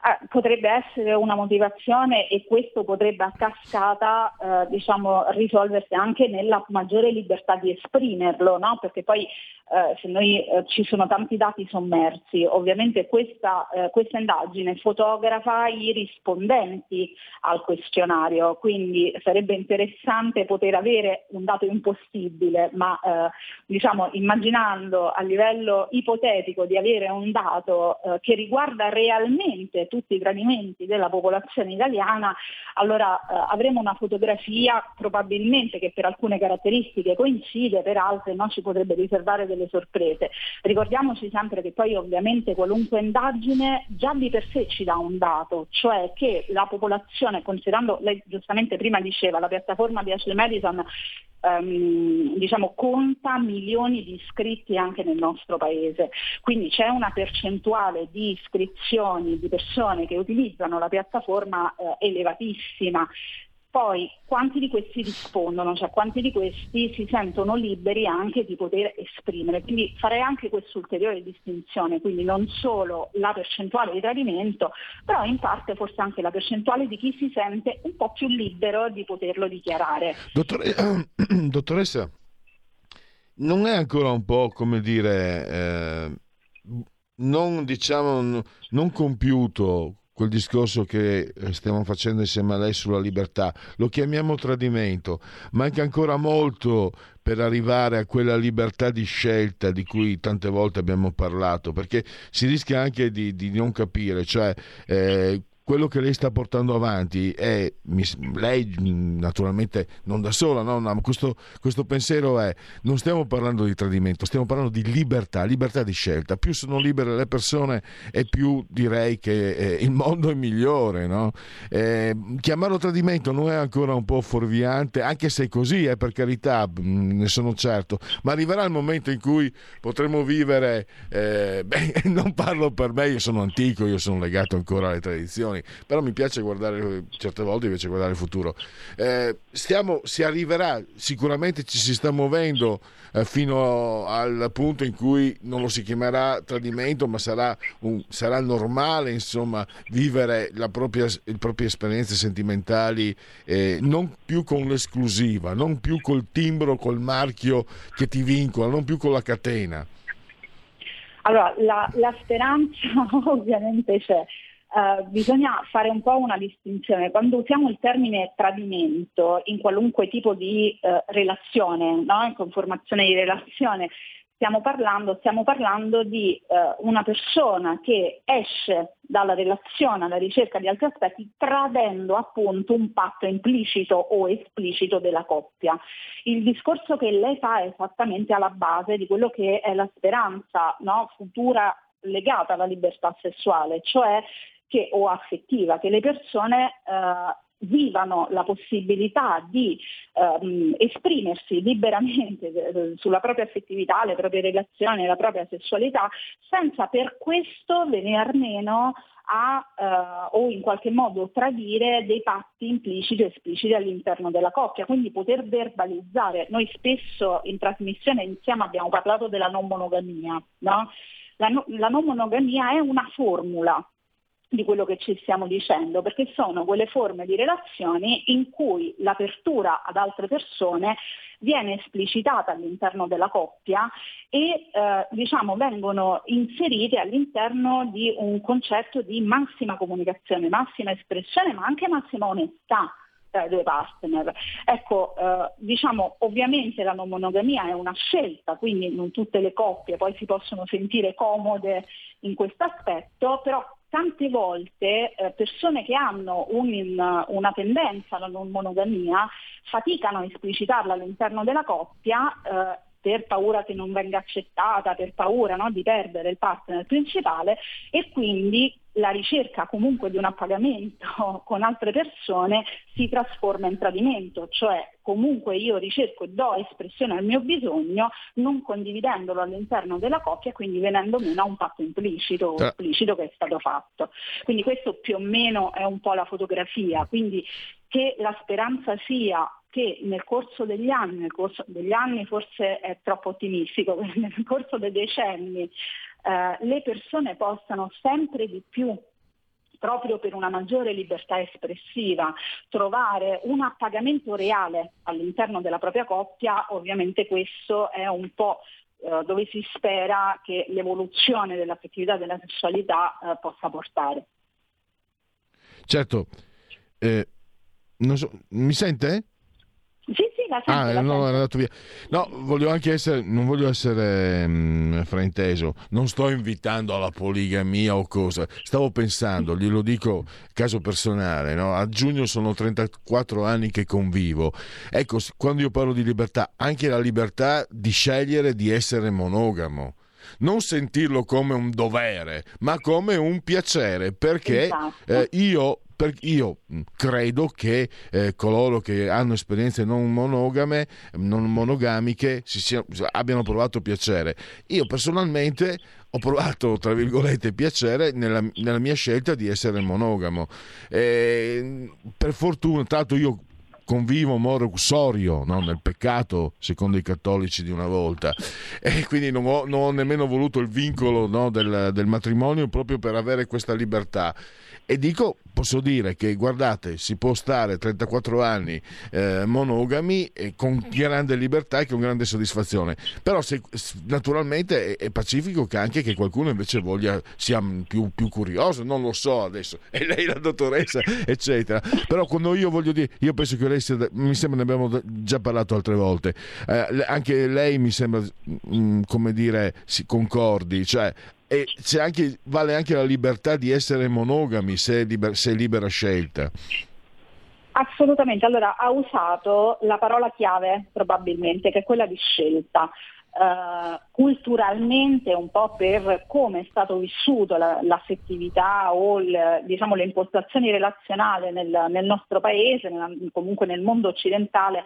Ah, potrebbe essere una motivazione e questo potrebbe a cascata eh, diciamo, risolversi anche nella maggiore libertà di esprimerlo, no? perché poi eh, se noi eh, ci sono tanti dati sommersi, ovviamente questa, eh, questa, indagine fotografa i rispondenti al questionario, quindi sarebbe interessante poter avere un dato impossibile, ma eh, diciamo, immaginando a livello ipotetico di avere un dato eh, che riguarda realmente tutti i gradimenti della popolazione italiana, allora avremo una fotografia probabilmente che per alcune caratteristiche coincide, per altre no, ci potrebbe riservare delle sorprese. Ricordiamoci sempre che poi ovviamente qualunque indagine già di per sé ci dà un dato, cioè che la popolazione, considerando, lei giustamente prima diceva, la piattaforma di Ashley Madison Um, diciamo, conta milioni di iscritti anche nel nostro paese. Quindi c'è una percentuale di iscrizioni di persone che utilizzano la piattaforma eh, elevatissima. Poi quanti di questi rispondono, cioè quanti di questi si sentono liberi anche di poter esprimere. Quindi farei anche questa ulteriore distinzione, quindi non solo la percentuale di tradimento, però in parte forse anche la percentuale di chi si sente un po' più libero di poterlo dichiarare. Dottore, eh, dottoressa, non è ancora un po' come dire, eh, non diciamo, non compiuto quel discorso che eh, stiamo facendo insieme a lei sulla libertà, lo chiamiamo tradimento, manca ancora molto per arrivare a quella libertà di scelta di cui tante volte abbiamo parlato, perché si rischia anche di, di non capire, cioè eh, quello che lei sta portando avanti è, lei naturalmente non da sola, no? No, questo, questo, pensiero è, non stiamo parlando di tradimento, stiamo parlando di libertà, libertà di scelta. Più sono libere le persone e più direi che eh, il mondo è migliore. No? Eh, chiamarlo tradimento non è ancora un po' fuorviante, anche se è così, eh, per carità, ne sono certo, ma arriverà il momento in cui potremo vivere, eh, beh, non parlo per me, io sono antico, io sono legato ancora alle tradizioni previsioni, però mi piace guardare certe volte invece guardare il futuro. Eh, stiamo, si arriverà, sicuramente ci si sta muovendo eh, fino al punto in cui non lo si chiamerà tradimento, ma sarà, un, sarà normale insomma, vivere propria, le proprie esperienze sentimentali eh, non più con l'esclusiva, non più col timbro, col marchio che ti vincola, non più con la catena. Allora, la, la speranza ovviamente c'è, Uh, bisogna fare un po' una distinzione. Quando usiamo il termine tradimento in qualunque tipo di uh, relazione, no? in conformazione di relazione, stiamo parlando, stiamo parlando di uh, una persona che esce dalla relazione alla ricerca di altri aspetti tradendo appunto un patto implicito o esplicito della coppia. Il discorso che lei fa è esattamente alla base di quello che è la speranza no? futura legata alla libertà sessuale, cioè che, o affettiva, che le persone eh, vivano la possibilità di ehm, esprimersi liberamente eh, sulla propria affettività, le proprie relazioni, la propria sessualità, senza per questo venir meno a eh, o in qualche modo tradire dei patti impliciti o espliciti all'interno della coppia, quindi poter verbalizzare. Noi spesso in trasmissione insieme abbiamo parlato della non monogamia. No? La, no, la non monogamia è una formula di quello che ci stiamo dicendo, perché sono quelle forme di relazioni in cui l'apertura ad altre persone viene esplicitata all'interno della coppia e eh, diciamo, vengono inserite all'interno di un concetto di massima comunicazione, massima espressione, ma anche massima onestà tra i due partner. Ecco, eh, diciamo, ovviamente la non monogamia è una scelta, quindi non tutte le coppie poi si possono sentire comode in questo aspetto, però tante volte eh, persone che hanno un, una tendenza alla non monogamia faticano a esplicitarla all'interno della coppia eh, per paura che non venga accettata, per paura no, di perdere il partner principale e quindi la ricerca comunque di un appagamento con altre persone si trasforma in tradimento, cioè comunque io ricerco e do espressione al mio bisogno non condividendolo all'interno della coppia e quindi venendo meno a un patto implicito o esplicito che è stato fatto. Quindi questo più o meno è un po' la fotografia, quindi che la speranza sia che nel corso degli anni, nel corso degli anni forse è troppo ottimistico, nel corso dei decenni eh, le persone possano sempre di più proprio per una maggiore libertà espressiva, trovare un appagamento reale all'interno della propria coppia, ovviamente questo è un po' eh, dove si spera che l'evoluzione dell'affettività della sessualità eh, possa portare. Certo, eh, so, mi sente? Sì, la sento, ah, no, è andato via. No, voglio anche essere, non voglio essere mh, mm, frainteso, non sto invitando alla poligamia o cosa, stavo pensando, glielo dico caso personale, no? a giugno sono 34 anni che convivo, ecco, quando io parlo di libertà, anche la libertà di scegliere di essere monogamo non sentirlo come un dovere, ma come un piacere, perché esatto. eh, io io mm, credo che eh, coloro che hanno esperienze non monogame, non monogamiche, sia, abbiano provato piacere. Io personalmente ho provato, tra virgolette, piacere nella, nella mia scelta di essere monogamo. E, per fortuna, l'altro io convivo moro uxorio no? nel peccato secondo i cattolici di una volta e quindi non ho, non ho nemmeno voluto il vincolo no? del, del matrimonio proprio per avere questa libertà e dico, posso dire che guardate, si può stare 34 anni eh, monogami con grande libertà e con grande soddisfazione. Però se, naturalmente è, è, pacifico che anche che qualcuno invece voglia, sia più, più, curioso, non lo so adesso, è lei la dottoressa, eccetera. Però quando io voglio dire, io penso che lei sia, mi sembra ne abbiamo già parlato altre volte, eh, anche lei mi sembra, mh, mm, come dire, si concordi, cioè e anche, vale anche la libertà di essere monogami se liber, se è libera scelta. Assolutamente, allora ha usato la parola chiave probabilmente, che è quella di scelta. Uh, culturalmente un po' per come è stato vissuto la, l'affettività o il, diciamo, le impostazioni relazionali nel, nel nostro paese, nel, comunque nel mondo occidentale,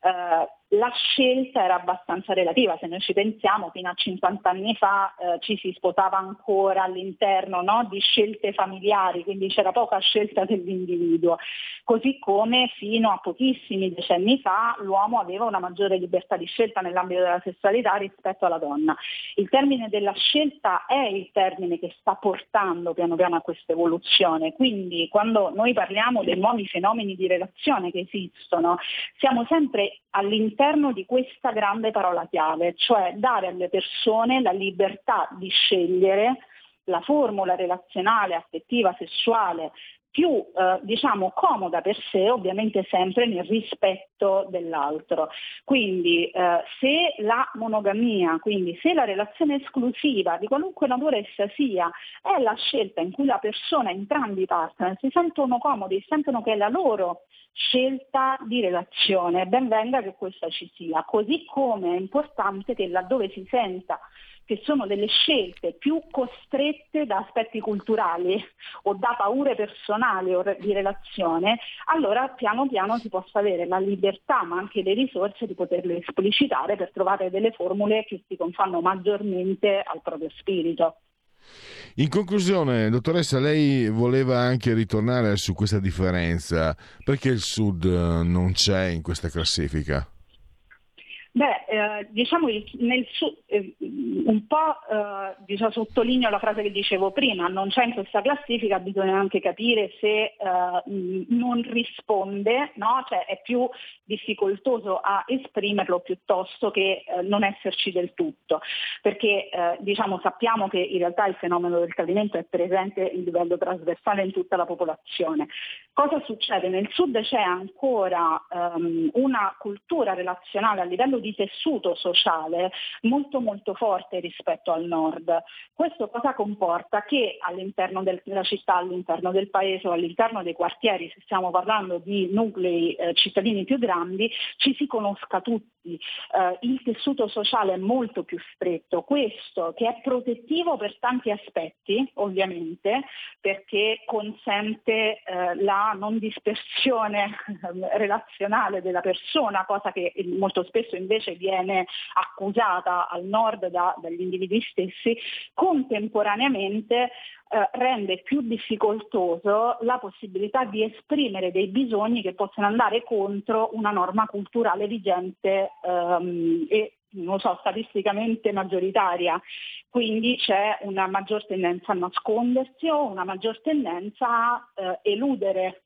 uh, la scelta era abbastanza relativa, se noi ci pensiamo fino a 50 anni fa eh, ci si sposava ancora all'interno no, di scelte familiari, quindi c'era poca scelta dell'individuo, così come fino a pochissimi decenni fa l'uomo aveva una maggiore libertà di scelta nell'ambito della sessualità rispetto alla donna. Il termine della scelta è il termine che sta portando piano piano a questa evoluzione, quindi quando noi parliamo dei nuovi fenomeni di relazione che esistono, siamo sempre all'interno di questa grande parola chiave, cioè dare alle persone la libertà di scegliere la formula relazionale, affettiva, sessuale più eh, diciamo comoda per sé, ovviamente sempre nel rispetto dell'altro. Quindi eh, se la monogamia, quindi se la relazione esclusiva di qualunque natura essa sia, è la scelta in cui la persona, entrambi i partner, si sentono comodi, sentono che è la loro scelta di relazione, ben venga che questa ci sia, così come è importante che laddove si senta che sono delle scelte più costrette da aspetti culturali o da paure personali o di relazione, allora piano piano si possa avere la libertà ma anche le risorse di poterle esplicitare per trovare delle formule che si confanno maggiormente al proprio spirito. In conclusione, dottoressa, lei voleva anche ritornare su questa differenza. Perché il Sud eh, non c'è in questa classifica? Beh, eh, diciamo nel su- eh, un po' eh, diciamo, sottolineo la frase che dicevo prima, non c'è in questa classifica, bisogna anche capire se eh, non risponde, no? cioè è più difficoltoso a esprimerlo piuttosto che eh, non esserci del tutto, perché eh, diciamo, sappiamo che in realtà il fenomeno del tradimento è presente in livello trasversale in tutta la popolazione. Cosa succede? Nel sud c'è ancora um, una cultura relazionale a livello di tessuto sociale molto molto forte rispetto al nord. Questo cosa comporta? Che all'interno del, della città, all'interno del paese o all'interno dei quartieri, se stiamo parlando di nuclei eh, cittadini più grandi, ci si conosca tutti. Eh, il tessuto sociale è molto più stretto. Questo che è protettivo per tanti aspetti, ovviamente, perché consente eh, la non dispersione relazionale della persona, cosa che molto spesso invece invece viene accusata al nord da, dagli individui stessi, contemporaneamente eh, rende più difficoltoso la possibilità di esprimere dei bisogni che possono andare contro una norma culturale vigente ehm, e non so, statisticamente maggioritaria, quindi c'è una maggior tendenza a nascondersi o una maggior tendenza a eh, eludere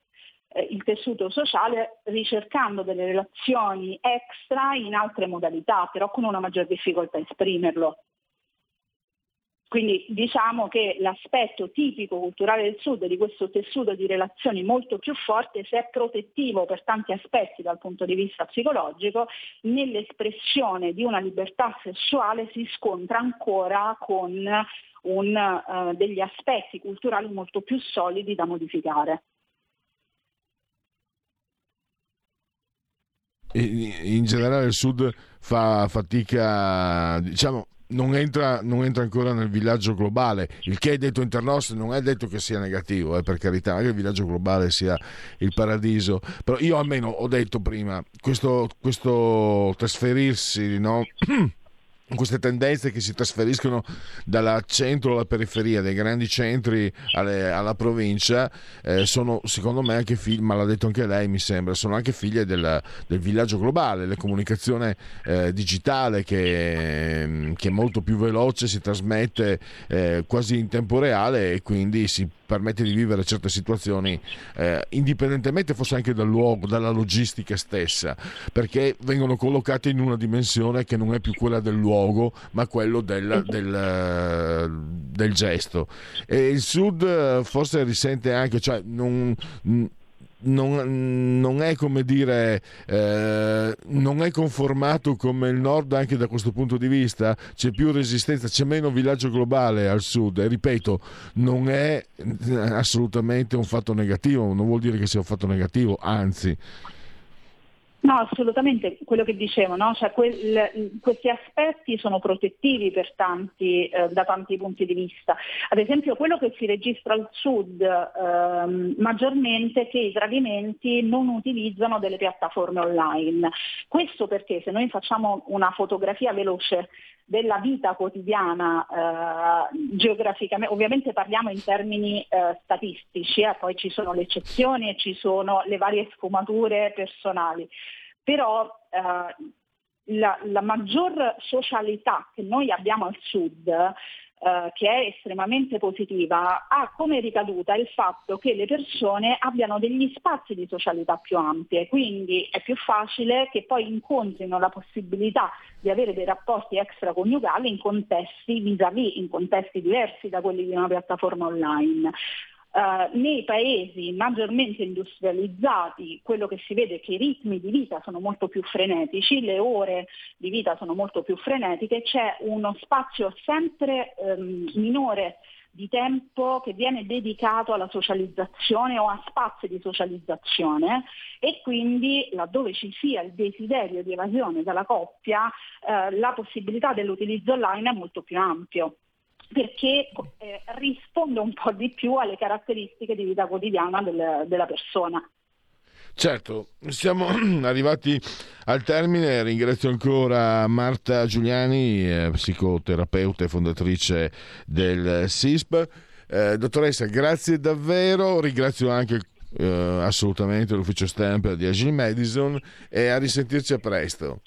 eh, il tessuto sociale ricercando delle relazioni extra in altre modalità, però con una maggior difficoltà a esprimerlo. Quindi diciamo che l'aspetto tipico culturale del Sud di questo tessuto di relazioni molto più forte, se è protettivo per tanti aspetti dal punto di vista psicologico, nell'espressione di una libertà sessuale si scontra ancora con un, uh, degli aspetti culturali molto più solidi da modificare. In generale il sud fa fatica, diciamo, non entra, non entra, ancora nel villaggio globale, il che è detto internos non è detto che sia negativo, eh, per carità, che il villaggio globale sia il paradiso, però io almeno ho detto prima, questo, questo trasferirsi, no? queste tendenze che si trasferiscono dal centro alla periferia, dai grandi centri alle, alla provincia, eh, sono secondo me anche figlie, ma l'ha detto anche lei mi sembra, sono anche figlie del, del villaggio globale, la comunicazione eh, digitale che, che, è molto più veloce, si trasmette eh, quasi in tempo reale e quindi si permette di vivere certe situazioni eh, indipendentemente forse anche dal luogo, dalla logistica stessa, perché vengono collocate in una dimensione che non è più quella del luogo, ma quello del, del, del gesto. E il sud eh, forse risente anche, cioè non non, non, è come dire eh, non è conformato come il nord anche da questo punto di vista. C'è più resistenza c'è meno villaggio globale al sud. E ripeto non è assolutamente un fatto negativo. Non vuol dire che sia un fatto negativo anzi No, assolutamente, quello che dicevo, no? cioè, quel, questi aspetti sono protettivi tanti, eh, da tanti punti di vista. Ad esempio quello che si registra al sud eh, maggiormente è che i tradimenti non utilizzano delle piattaforme online. Questo perché se noi facciamo una fotografia veloce della vita quotidiana eh, geograficamente, ovviamente parliamo in termini eh, statistici, eh, poi ci sono le eccezioni e ci sono le varie sfumature personali, però eh, la, la maggior socialità che noi abbiamo al sud eh, che è estremamente positiva, ha come ricaduta il fatto che le persone abbiano degli spazi di socialità più ampie, quindi è più facile che poi incontrino la possibilità di avere dei rapporti extraconiugali in contesti vis-à-vis, in contesti diversi da quelli di una piattaforma online. Uh, nei paesi maggiormente industrializzati quello che si vede è che i ritmi di vita sono molto più frenetici, le ore di vita sono molto più frenetiche, c'è uno spazio sempre um, minore di tempo che viene dedicato alla socializzazione o a spazi di socializzazione e quindi laddove ci sia il desiderio di evasione dalla coppia eh, la possibilità dell'utilizzo online è molto più ampio perché eh, risponde un po' di più alle caratteristiche di vita quotidiana del, della persona. Certo, siamo arrivati al termine, ringrazio ancora Marta Giuliani, eh, psicoterapeuta e fondatrice del SISP. Eh, dottoressa, grazie davvero, ringrazio anche eh, assolutamente l'ufficio stampa di Agile Madison e a risentirci a presto.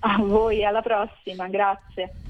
A voi, alla prossima, grazie.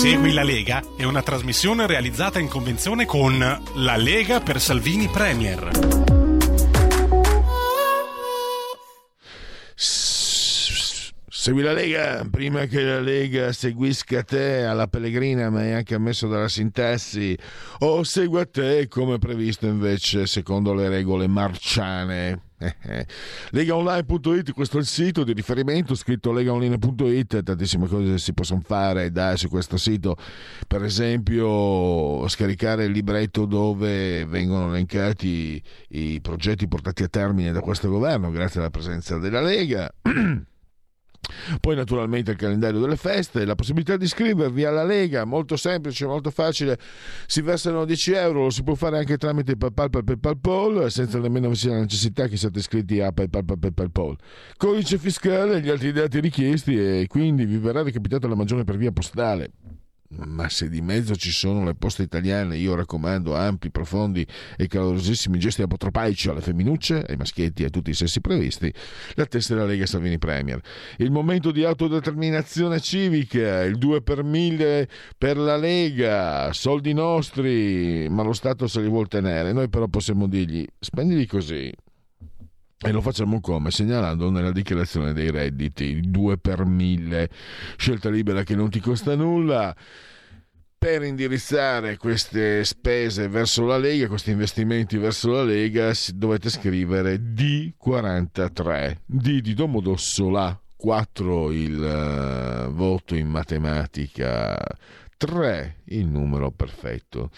Segui la Lega è una trasmissione realizzata in convenzione con La Lega per Salvini Premier. Segui la Lega prima che la Lega seguisca te alla pellegrina, ma è anche ammesso dalla sintassi, o segua te come previsto invece secondo le regole marciane. Legaonline.it, questo è il sito di riferimento scritto legaonline.it, tantissime cose si possono fare da, su questo sito, per esempio scaricare il libretto dove vengono elencati i progetti portati a termine da questo governo grazie alla presenza della Lega. Poi naturalmente il calendario delle feste, la possibilità di iscrivervi alla Lega, molto semplice, molto facile, si versano 10 euro, lo si può fare anche tramite PayPal per PayPal senza nemmeno la necessità che siate iscritti a PayPal per PayPal Codice fiscale e gli altri dati richiesti e quindi vi verrà recapitato la maggiore per via postale ma se di mezzo ci sono le poste italiane, io raccomando ampi, profondi e calorosissimi gesti apotropaici alle femminucce, ai maschietti e a tutti i sessi previsti, la tessera Lega Salvini Premier. Il momento di autodeterminazione civica, il 2 per 1000 per la Lega, soldi nostri, ma lo Stato se li vuol tenere. Noi però possiamo dirgli, spendili così, e lo facciamo come? Segnalando nella dichiarazione dei redditi il 2 per 1000, scelta libera che non ti costa nulla. Per indirizzare queste spese verso la Lega, questi investimenti verso la Lega, dovete scrivere D43. D di Domodossola, 4 il uh, voto in matematica, 3 il numero perfetto.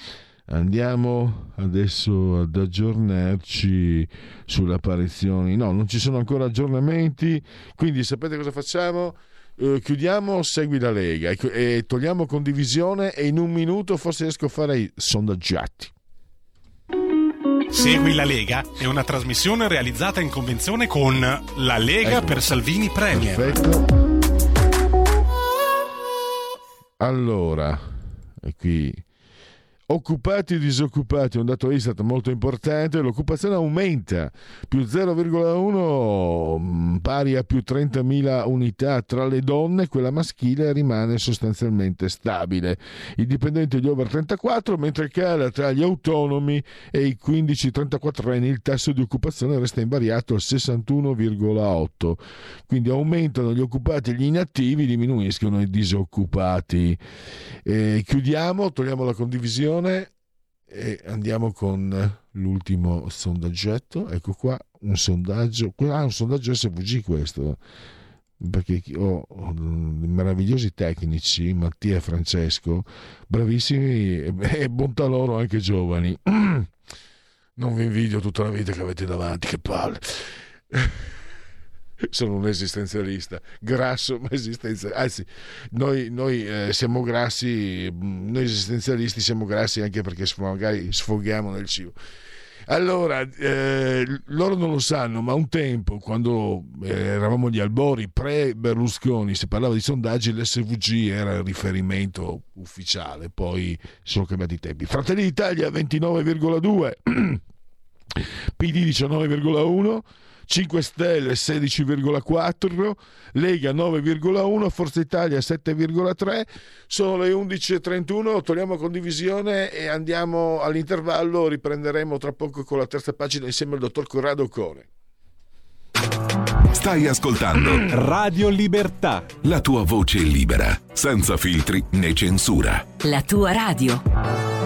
Andiamo adesso ad aggiornarci sulle apparizioni. No, non ci sono ancora aggiornamenti, quindi sapete cosa facciamo? Eh, chiudiamo Segui la Lega e, e togliamo condivisione e in un minuto forse riesco a fare i sondaggiati. Segui la Lega è una trasmissione realizzata in convenzione con La Lega ecco. per Salvini Premier. Perfetto. Allora, e qui Occupati e disoccupati, un dato Istat molto importante, l'occupazione aumenta, più 0,1 mm, pari a più 30.000 unità tra le donne, quella maschile rimane sostanzialmente stabile. I dipendenti gli over 34, mentre cala tra gli autonomi e i 15-34 anni il tasso di occupazione resta invariato al 61,8. Quindi aumentano gli occupati e gli inattivi, diminuiscono i disoccupati. E chiudiamo, togliamo la condivisione trasmissione e andiamo con l'ultimo sondaggetto. Ecco qua un sondaggio, ah, un sondaggio SVG questo, perché ho, meravigliosi tecnici, Mattia e Francesco, bravissimi e bontà loro anche giovani. Non vi invidio tutta la vita che avete davanti, che palle sono un esistenzialista, grasso ma esistenzialista. Anzi, noi, noi eh, siamo grassi, noi esistenzialisti siamo grassi anche perché magari sfoghiamo nel cibo. Allora, eh, loro non lo sanno, ma un tempo, quando eh, eravamo agli albori pre-Berlusconi, si parlava di sondaggi, l'SVG era il riferimento ufficiale, poi sono cambiati i tempi. Fratelli d'Italia 29,2, PD 19,1, 5 Stelle 16,4, Lega 9,1, Forza Italia 7,3. Sono le 11.31, togliamo condivisione e andiamo all'intervallo. Riprenderemo tra poco con la terza pagina insieme al dottor Corrado Core. Stai ascoltando Radio Libertà. La tua voce libera, senza filtri né censura. La tua radio.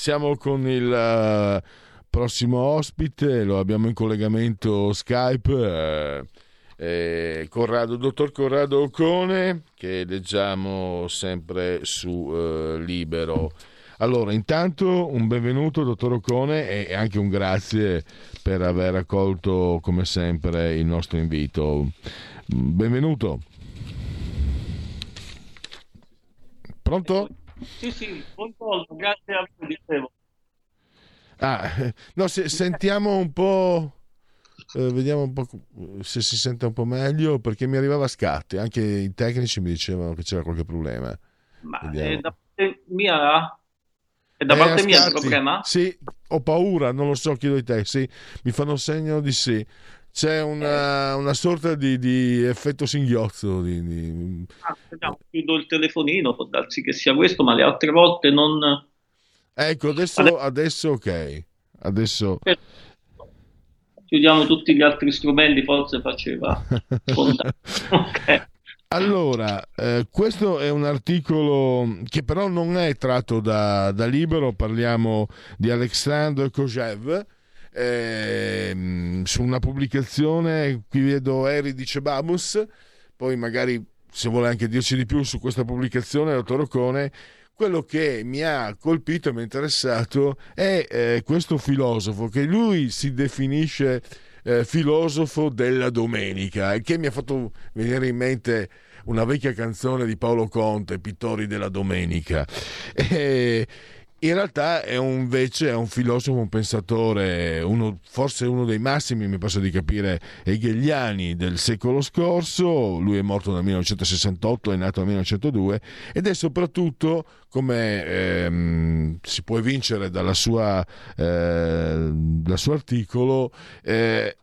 Siamo con il eh, prossimo ospite, lo abbiamo in collegamento Skype, eh, Corrado, dottor Corrado Ocone, che leggiamo sempre su eh, Libero. Allora, intanto un benvenuto, dottor Ocone, e anche un grazie per aver accolto, come sempre, il nostro invito. Benvenuto. Pronto? Sì, sì, buongiorno, grazie a voi, dicevo. Ah, eh, no, se, sentiamo un po'. eh, vediamo un po' se si sente un po' meglio perché mi arrivava a scatti. Anche i tecnici mi dicevano che c'era qualche problema. Ma è da parte mia? È da Eh, parte mia il problema? Sì, ho paura, non lo so, chiedo ai te. Sì, mi fanno segno di sì. C'è una, una sorta di, di effetto singhiozzo. Di, di- Ah, vediamo, chiudo il telefonino, può darsi che sia questo, ma le altre volte non... Ecco, adesso, adesso ok. Adesso Chiudiamo tutti gli altri strumenti, forse faceva. Ok. Allora, eh, questo è un articolo che però non è tratto da, da Libero, parliamo di Alexandre Kojev, ehm, su una pubblicazione, qui vedo Eri di Cebabus, poi magari se vuole anche dirci di più su questa pubblicazione, dottor Ocone, quello che mi ha colpito e mi ha interessato è eh, questo filosofo che lui si definisce eh, filosofo della domenica e che mi ha fatto venire in mente una vecchia canzone di Paolo Conte, Pittori della domenica. E in realtà è un, invece è un filosofo, un pensatore, uno, forse uno dei massimi, mi passa di capire, hegeliani del secolo scorso. Lui è morto nel 1968, è nato nel 1902 ed è soprattutto, come ehm, si può evincere dalla sua, eh, dal suo articolo, eh,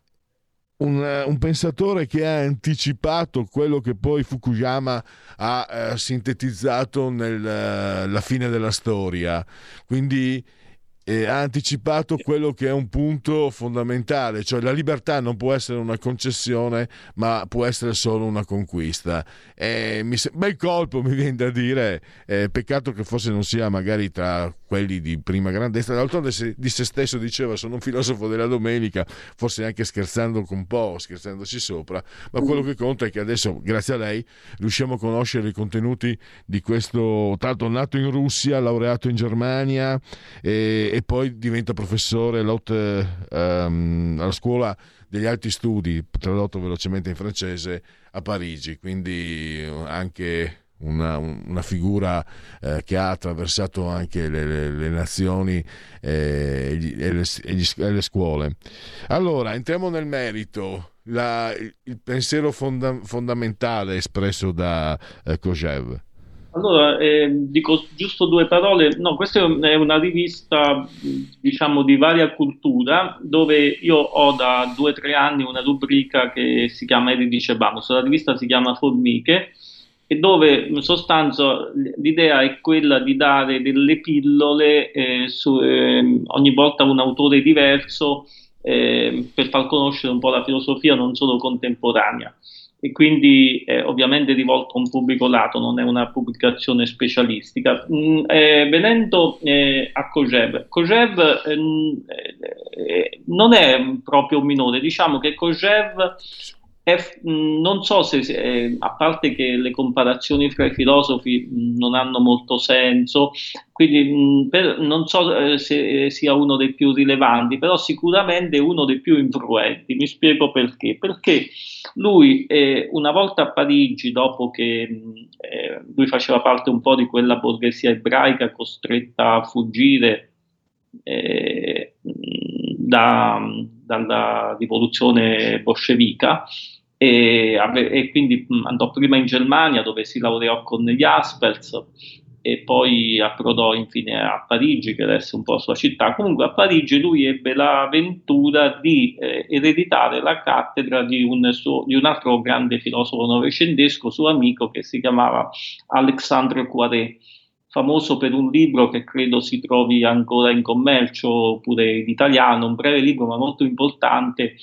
un, un pensatore che ha anticipato quello che poi Fukuyama ha eh, sintetizzato nella fine della storia. Quindi eh, ha anticipato quello che è un punto fondamentale, cioè la libertà non può essere una concessione, ma può essere solo una conquista. E mi se- bel colpo mi viene da dire, eh, peccato che forse non sia magari tra quelli di prima grandezza, d'altronde di se stesso diceva sono un filosofo della domenica, forse anche scherzando un po', scherzandoci sopra, ma quello che conta è che adesso, grazie a lei, riusciamo a conoscere i contenuti di questo, l'altro nato in Russia, laureato in Germania e, e poi diventa professore all'Haute, ehm, alla scuola degli alti studi, tradotto velocemente in francese, a Parigi, quindi anche una, una figura eh, che ha attraversato anche le, le- le nazioni eh, e, le, e gli- e le scuole. Allora, entriamo nel merito. La- il, pensiero fonda- fondamentale espresso da eh, Kojev. Allora, eh, dico giusto due parole. No, questa è una rivista, diciamo, di varia cultura, dove io ho da due o tre anni una rubrica che si chiama Eri di Cebamus. La rivista si chiama Formiche e dove in sostanza l'idea è quella di dare delle pillole eh, su ehm, ogni volta un autore diverso eh, per far conoscere un po' la filosofia non solo contemporanea. E quindi ovviamente rivolto a un pubblico lato, non è una pubblicazione specialistica. Mm, eh, venendo eh, a Kojev, Kojev ehm, eh, non è proprio un minore, diciamo che Kojev è, mh, non so se, eh, a parte che le comparazioni fra i filosofi mh, non hanno molto senso, quindi mh, per- non so eh, se eh, sia uno dei più rilevanti, però sicuramente uno dei più influenti. Mi spiego perché. Perché lui, eh, una volta a Parigi, dopo che mh, eh, lui faceva parte un po' di quella borghesia ebraica costretta a fuggire eh, da- dalla rivoluzione bolscevica e, e quindi mh, andò prima in Germania dove si laureò con gli Jaspers e poi approdò infine a Parigi che adesso è un po' la sua città. Comunque a Parigi lui ebbe l'avventura di eh, ereditare la cattedra di un, suo- di un altro grande filosofo novecentesco, suo amico che si chiamava Alexandre Poiré famoso per un libro che credo si trovi ancora in commercio, pure in italiano, un breve libro ma molto importante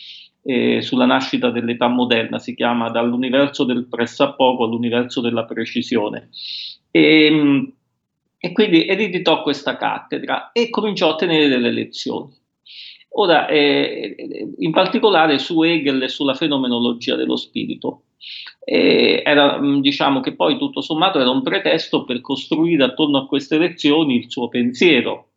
eh, sulla nascita dell'età moderna, si chiama Dall'universo del pressappoco all'universo della precisione. E, e quindi ereditò questa cattedra e cominciò a tenere delle lezioni. Ora, eh, in particolare su Hegel e sulla fenomenologia dello spirito. Eh, era, diciamo che poi tutto sommato era un pretesto per costruire attorno a queste lezioni il suo pensiero.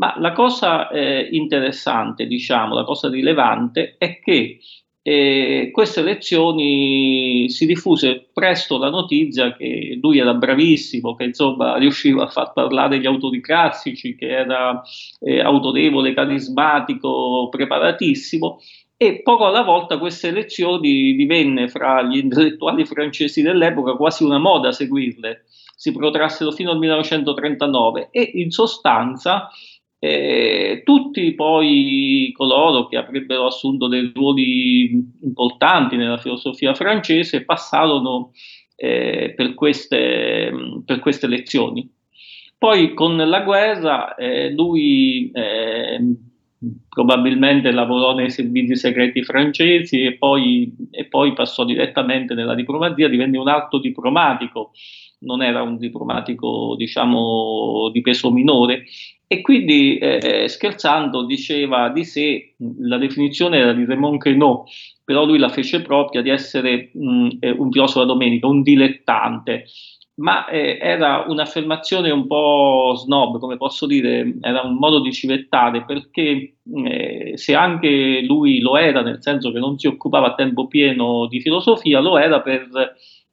Ma la cosa eh, interessante, diciamo, la cosa rilevante è che e queste lezioni si diffuse presto la notizia che lui era bravissimo, che insomma riusciva a far parlare gli autori classici, che era eh, autorevole, carismatico, preparatissimo. E poco alla volta queste lezioni divenne fra gli intellettuali francesi dell'epoca quasi una moda seguirle, si protrassero fino al 1939 e in sostanza eh, tutti poi coloro che avrebbero assunto dei ruoli importanti nella filosofia francese passarono eh, per, queste, per, queste, lezioni. Poi con la guerra eh, lui ehm, probabilmente lavorò nei servizi segreti francesi e poi, e poi passò direttamente nella diplomazia, divenne un alto diplomatico non era un diplomatico diciamo di peso minore. E quindi eh, scherzando diceva di sé, la definizione era di Raymond Queneau, però lui la fece propria di essere mh, eh, un filosofo da domenica, un dilettante, ma eh, era un'affermazione un po' snob, come posso dire, era un modo di civettare, perché eh, se anche lui lo era, nel senso che non si occupava a tempo pieno di filosofia, lo era per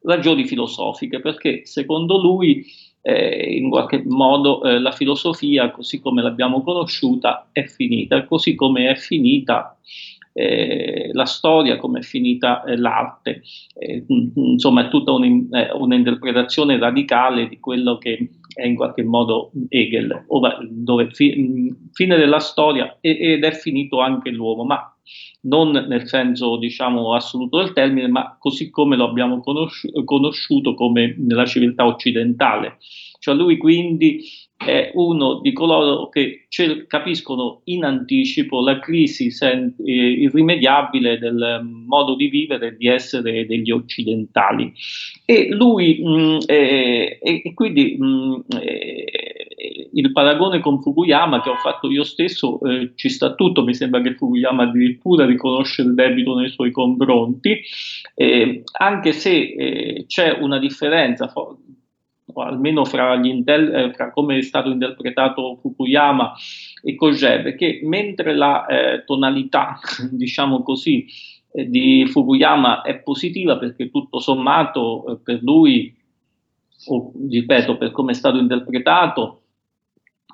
ragioni filosofiche, perché secondo lui eh, in qualche modo eh, la filosofia, così come l'abbiamo conosciuta, è finita, così come è finita eh, la storia, come è finita eh, l'arte. Eh, insomma, è tutta un, un'interpretazione radicale di quello che è in qualche modo Hegel, dove fi, fine della storia ed è finito anche l'uomo, ma non nel senso diciamo assoluto del termine, ma così come lo abbiamo conosci- conosciuto come nella civiltà occidentale. Cioè lui quindi è uno di coloro che cer- capiscono in anticipo la crisi sen- eh, irrimediabile del modo di vivere e di essere degli occidentali. E lui, mh, eh, e, quindi mh, eh, il paragone con Fukuyama che ho fatto io stesso eh, ci sta tutto, mi sembra che Fukuyama addirittura riconosce il debito nei suoi confronti, eh, anche se eh, c'è una differenza almeno fra, intel- eh, fra, come è stato interpretato Fukuyama e Kojève, che mentre la eh, tonalità, diciamo così, eh, di Fukuyama è positiva perché tutto sommato per lui, o, ripeto, per come è stato interpretato,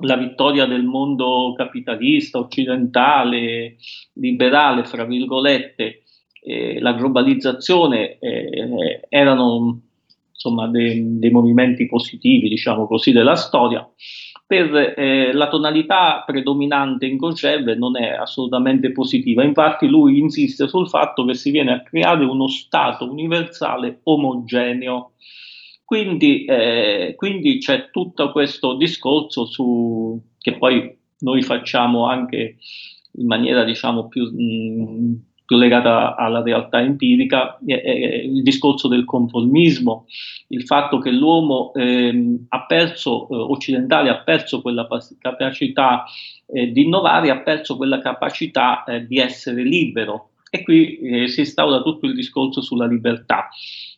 la vittoria del mondo capitalista, occidentale, liberale, fra virgolette, la globalizzazione eh, erano insomma, dei, dei movimenti positivi, diciamo così, della storia. Per eh, la tonalità predominante in Kojève non è assolutamente positiva, infatti lui insiste sul fatto che si viene a creare uno Stato universale omogeneo. Quindi, eh, quindi c'è tutto questo discorso su, che poi noi facciamo anche in maniera diciamo più mh, più legata alla realtà empirica, è, è il discorso del conformismo, il fatto che l'uomo eh, ha perso, eh, occidentale ha perso quella capacità eh, di innovare, ha perso quella capacità eh, di essere libero. E qui eh, si instaura tutto il discorso sulla libertà.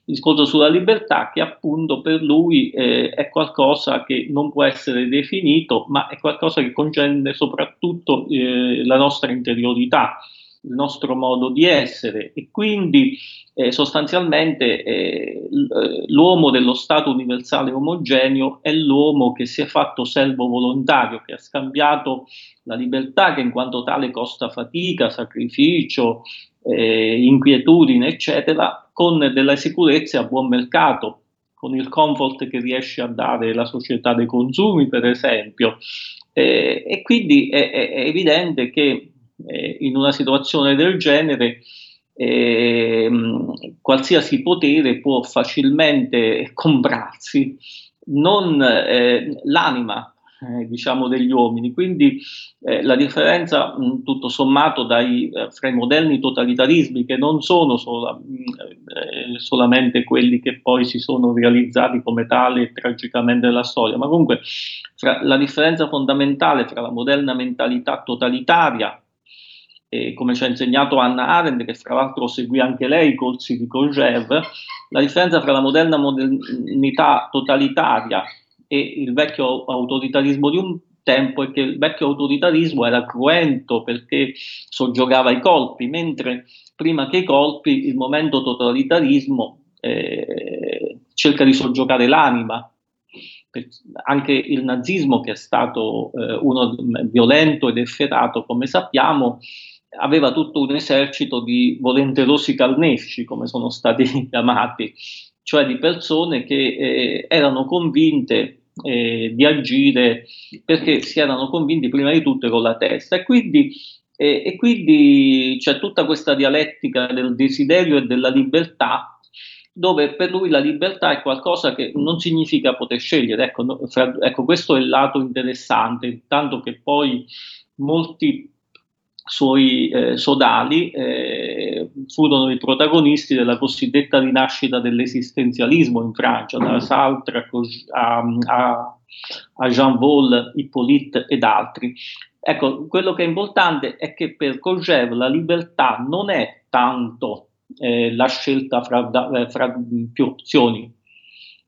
Il discorso sulla libertà che appunto per lui eh, è qualcosa che non può essere definito, ma è qualcosa che concerne soprattutto la nostra interiorità il nostro modo di essere. E quindi eh, sostanzialmente eh, l'uomo dello Stato universale omogeneo è l'uomo che si è fatto servo volontario, che ha scambiato la libertà che in quanto tale costa fatica, sacrificio, eh, inquietudine, eccetera, con della sicurezza a buon mercato, con il comfort che riesce a dare la società dei consumi, per esempio. Eh, e quindi è, è, è evidente che eh, in una situazione del genere eh, qualsiasi potere può facilmente comprarsi non eh, l'anima eh, diciamo degli uomini. Quindi eh, la differenza, mh, tutto sommato, dai, eh, fra i moderni totalitarismi, che non sono sola, mh, eh, solamente quelli che poi si sono realizzati come tali tragicamente nella storia, ma comunque fra, la differenza fondamentale fra la moderna mentalità totalitaria e come ci ha insegnato Anna Arendt, che fra l'altro seguì anche lei i corsi di Kojève, la differenza fra la moderna modernità totalitaria e il vecchio autoritarismo di un tempo è che il vecchio autoritarismo era cruento perché soggiogava i colpi, mentre prima che i colpi il momento totalitarismo eh, cerca di soggiogare l'anima. Anche il nazismo, che è stato eh, uno violento ed efferato, come sappiamo, aveva tutto un esercito di volenterosi carnesci, come sono stati chiamati, cioè di persone che eh, erano convinte eh, di agire perché si erano convinti prima di tutto con la testa e quindi, eh, e quindi c'è tutta questa dialettica del desiderio e della libertà dove per lui la libertà è qualcosa che non significa poter scegliere. Ecco, fra, ecco questo è il lato interessante, tanto che poi molti suoi eh, sodali eh, furono i protagonisti della cosiddetta rinascita dell'esistenzialismo in Francia, da Sartre a, a, a Jean Paul, Hippolyte ed altri. Ecco, quello che è importante è che per Kojève la libertà non è tanto eh, la scelta fra, da, fra più opzioni,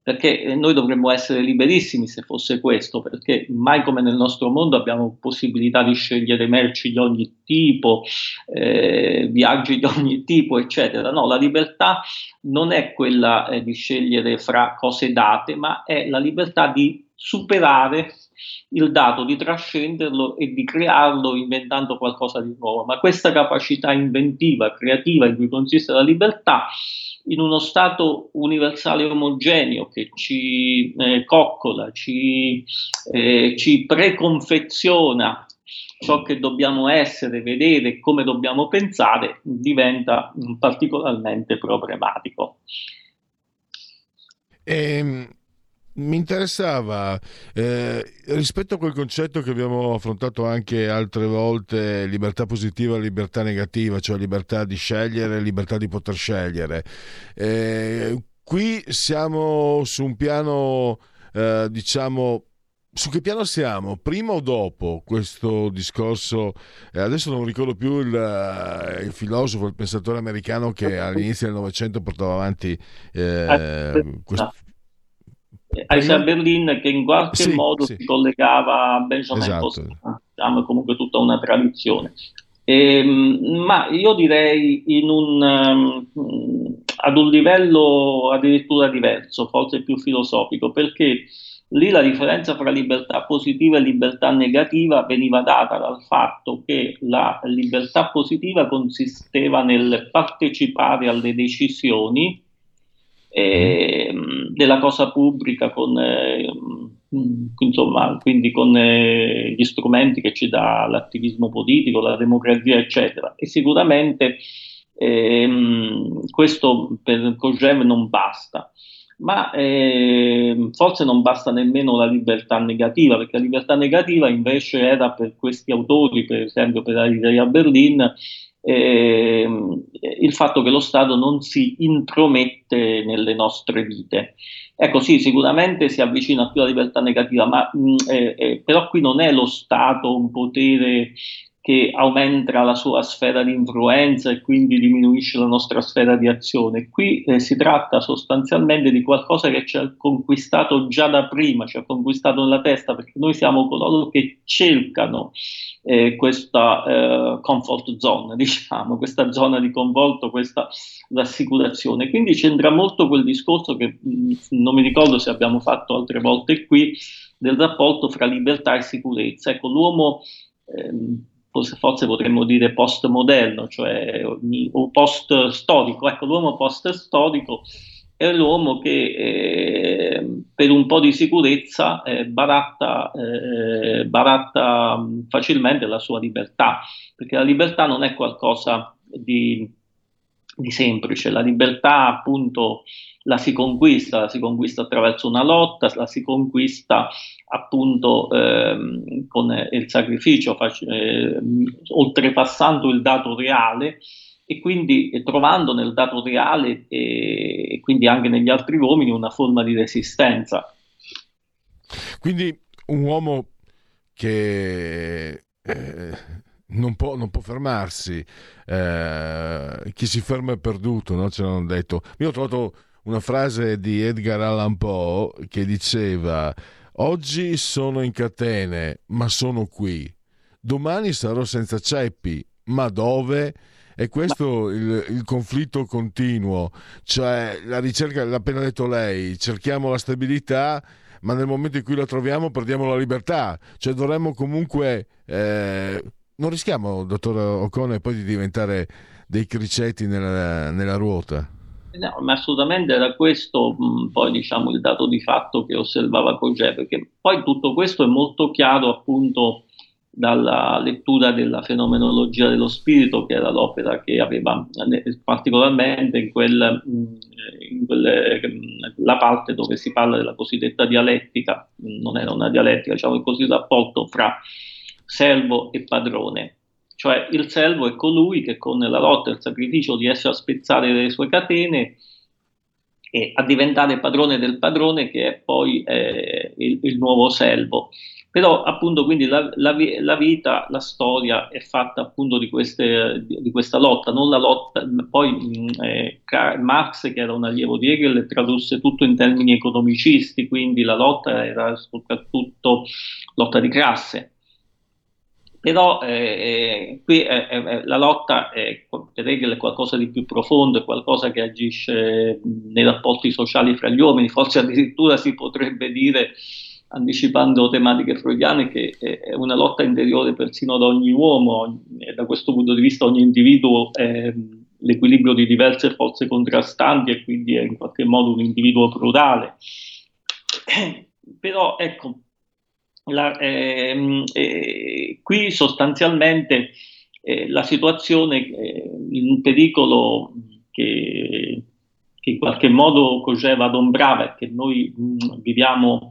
perché eh, noi dovremmo essere liberissimi se fosse questo, perché mai come nel nostro mondo abbiamo possibilità di scegliere merci di ogni tipo, eh, viaggi di ogni tipo, eccetera. No, la libertà non è quella eh, di scegliere fra cose date, ma è la libertà di superare il dato, di trascenderlo e di crearlo inventando qualcosa di nuovo. Ma questa capacità inventiva, creativa in cui consiste la libertà, in uno stato universale omogeneo che ci eh, coccola, ci, eh, ci preconfeziona ciò che dobbiamo essere, vedere e come dobbiamo pensare, diventa particolarmente problematico. Ehm, mi interessava eh, rispetto a quel concetto che abbiamo affrontato anche altre volte, libertà positiva e libertà negativa, cioè libertà di scegliere, libertà di poter scegliere. Eh, qui siamo su un piano, eh, diciamo, su che piano siamo? Prima o dopo questo discorso? Eh, adesso non ricordo più il, uh, il, filosofo, il pensatore americano che all'inizio del Novecento portava avanti eh, questo, Isaiah Berlin che in qualche sì, modo sì. si collegava a Benjamin esatto. Constant, diciamo, comunque tutta una tradizione. E, ehm, ma io direi un, um, ad un livello addirittura diverso, forse più filosofico, perché lì la differenza fra libertà positiva e libertà negativa veniva data dal fatto che la libertà positiva consisteva nel partecipare alle decisioni eh, della cosa pubblica con, eh, insomma, quindi con eh, gli strumenti che ci dà l'attivismo politico, la democrazia, eccetera. E sicuramente ehm, questo per Kojève non basta. Ma eh, forse non basta nemmeno la libertà negativa, perché la libertà negativa invece era per questi autori, per esempio per Isaiah Berlin, eh, il fatto che lo Stato non si intromette nelle nostre vite. Ecco sì, sicuramente si avvicina più alla libertà negativa, ma mh, eh, eh, però qui non è lo Stato un potere che aumenta la sua sfera di influenza e quindi diminuisce la nostra sfera di azione. Qui eh, si tratta sostanzialmente di qualcosa che ci ha conquistato già da prima, ci ha conquistato nella testa, perché noi siamo coloro che cercano eh, questa eh, comfort zone, diciamo, questa zona di convolto, questa rassicurazione. Quindi c'entra molto quel discorso che mh, non mi ricordo se abbiamo fatto altre volte qui, del rapporto fra libertà e sicurezza. Ecco, l'uomo... Ehm, forse potremmo dire postmoderno, cioè o post storico. Ecco, l'uomo post storico è l'uomo che eh, per un po' di sicurezza eh, baratta, eh, baratta facilmente la sua libertà, perché la libertà non è qualcosa di di semplice, la libertà appunto la si conquista, la si conquista attraverso una lotta, la si conquista appunto ehm, con il sacrificio, fac- eh, oltrepassando il dato reale e quindi eh, trovando nel dato reale e, e quindi anche negli altri uomini una forma di resistenza. Quindi un uomo che eh, non, può, non può fermarsi, eh, chi si ferma è perduto, no? ce l'hanno detto. Io ho trovato una frase di Edgar Allan Poe che diceva oggi sono in catene ma sono qui, domani sarò senza ceppi ma dove? E questo il, il conflitto continuo, cioè la ricerca, l'ha appena detto lei, cerchiamo la stabilità ma nel momento in cui la troviamo perdiamo la libertà, cioè dovremmo comunque... Eh, non rischiamo, dottor Ocone, poi di diventare dei cricetti nella, nella ruota? No, ma assolutamente era questo mh, poi diciamo il dato di fatto che osservava Cogé, perché poi tutto questo è molto chiaro appunto dalla lettura della fenomenologia dello spirito, che era l'opera che aveva particolarmente in, quel, in quelle, la parte dove si parla della cosiddetta dialettica, non era una dialettica, diciamo il cosiddetto rapporto fra servo e padrone. Cioè il servo è colui che con la lotta e il sacrificio riesce a spezzare le sue catene e a diventare padrone del padrone che è poi eh, il, il, nuovo servo. Però appunto quindi la, la, la, vita, la storia è fatta appunto di, queste, di, di questa lotta, non la lotta, poi eh, Marx che era un allievo di Hegel tradusse tutto in termini economicisti, quindi la lotta era soprattutto lotta di classe, però eh, eh, qui è, la lotta è, per è qualcosa di più profondo, è qualcosa che agisce nei rapporti sociali fra gli uomini, forse addirittura si potrebbe dire, anticipando tematiche freudiane, che è una lotta interiore persino ad ogni uomo, e da questo punto di vista ogni individuo è l'equilibrio di diverse forze contrastanti e quindi è in qualche modo un individuo plurale. Però ecco, la, ehm, eh, qui sostanzialmente eh, la situazione, eh, il pericolo che, che, in qualche modo Cogeva adombrava e che noi mh, viviamo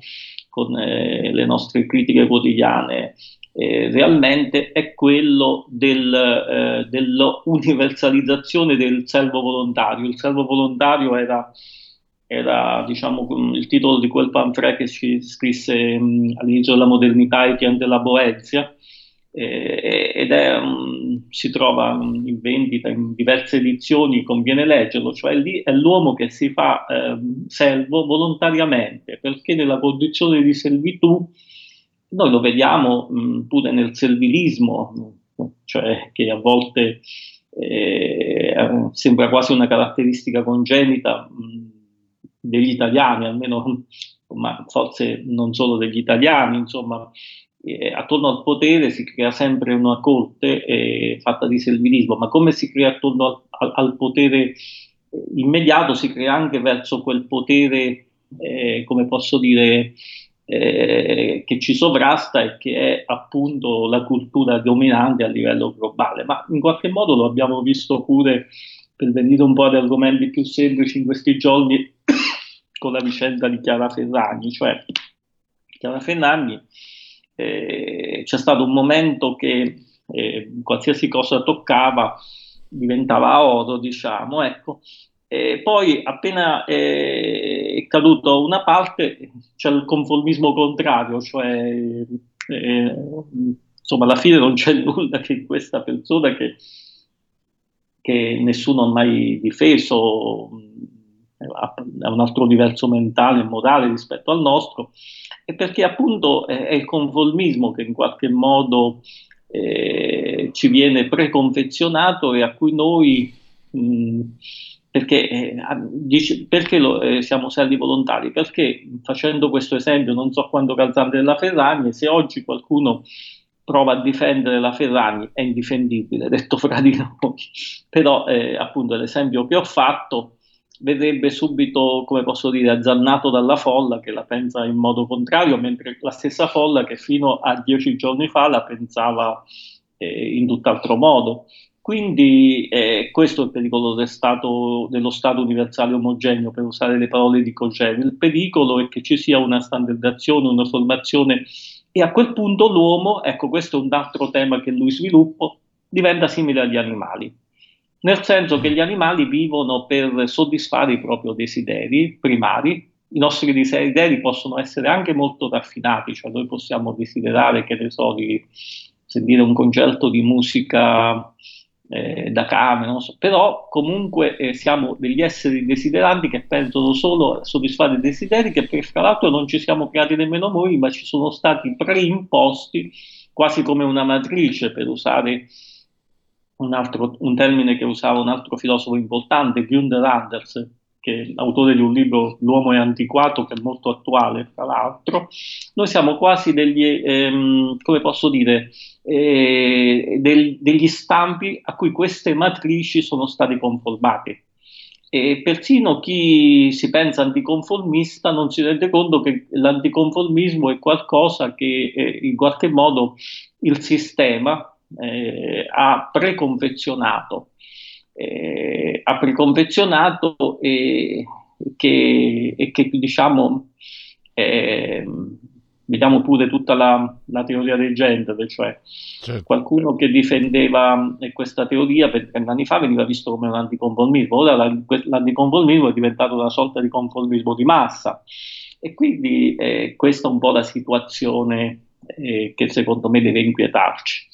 con eh, le nostre critiche quotidiane, eh, realmente è quello del, eh, dell'universalizzazione del servo volontario. Il servo volontario era era diciamo, il titolo di quel pamphlet che si scrisse all'inizio della modernità Etienne della Boezia eh, ed è, um, si trova in vendita in diverse edizioni, conviene leggerlo, cioè lì è l'uomo che si fa eh, servo volontariamente perché nella condizione di servitù noi lo vediamo mh, pure nel servilismo, cioè che a volte eh, sembra quasi una caratteristica congenita. Mh, degli italiani, almeno ma forse non solo degli italiani, insomma, eh, attorno al potere si crea sempre una corte eh, fatta di servilismo, ma come si crea attorno al, al, al potere eh, immediato, si crea anche verso quel potere, eh, come posso dire, eh, che ci sovrasta e che è appunto la cultura dominante a livello globale. Ma in qualche modo lo abbiamo visto pure, per venire un po' ad argomenti più semplici in questi giorni, con la vicenda di Chiara Ferragni, cioè Chiara Ferragni eh, c'è stato un momento che eh, qualsiasi cosa toccava diventava oro, diciamo, ecco. E poi appena eh, è caduto una parte c'è il conformismo contrario, cioè eh, insomma alla fine non c'è nulla che questa persona che, che nessuno ha mai difeso ha un altro diverso mentale e morale rispetto al nostro, e perché appunto è, il conformismo che in qualche modo eh, ci viene preconfezionato e a cui noi, mh, perché, eh, dice, perché lo, eh, siamo servi volontari? Perché facendo questo esempio, non so quando calzante della Ferragni, se oggi qualcuno prova a difendere la Ferragni è indifendibile, detto fra di noi, però eh, appunto l'esempio che ho fatto vedrebbe subito, come posso dire, azzannato dalla folla che la pensa in modo contrario, mentre la stessa folla che fino a dieci giorni fa la pensava eh, in tutt'altro modo. Quindi eh, questo è il pericolo del stato, dello Stato universale omogeneo, per usare le parole di Cogeri. Il pericolo è che ci sia una standardizzazione, una formazione e a quel punto l'uomo, ecco questo è un altro tema che lui sviluppa, diventa simile agli animali. Nel senso che gli animali vivono per soddisfare i propri desideri primari, i nostri desideri possono essere anche molto raffinati, cioè noi possiamo desiderare, che ne so, di sentire un concerto di musica eh, da camera, non so, però comunque eh, siamo degli esseri desideranti che pensano solo a soddisfare i desideri che per fra l'altro non ci siamo creati nemmeno noi, ma ci sono stati preimposti quasi come una matrice per usare un, altro, un termine che usava un altro filosofo importante, Günther Anders, che è l'autore di un libro L'uomo è antiquato, che è molto attuale, tra l'altro, noi siamo quasi degli, ehm, come posso dire, eh, del, degli stampi a cui queste matrici sono state conformate. E persino chi si pensa anticonformista non si rende conto che l'anticonformismo è qualcosa che eh, in qualche modo il sistema eh, ha preconfezionato eh, ha preconfezionato e che, e che diciamo eh, vediamo pure tutta la, la, teoria del genere, cioè certo. qualcuno che difendeva questa teoria per anni fa veniva visto come un anticonformismo, ora l'anticonformismo è diventato una sorta di conformismo di massa e quindi eh, questa è un po' la situazione eh, che secondo me deve inquietarci.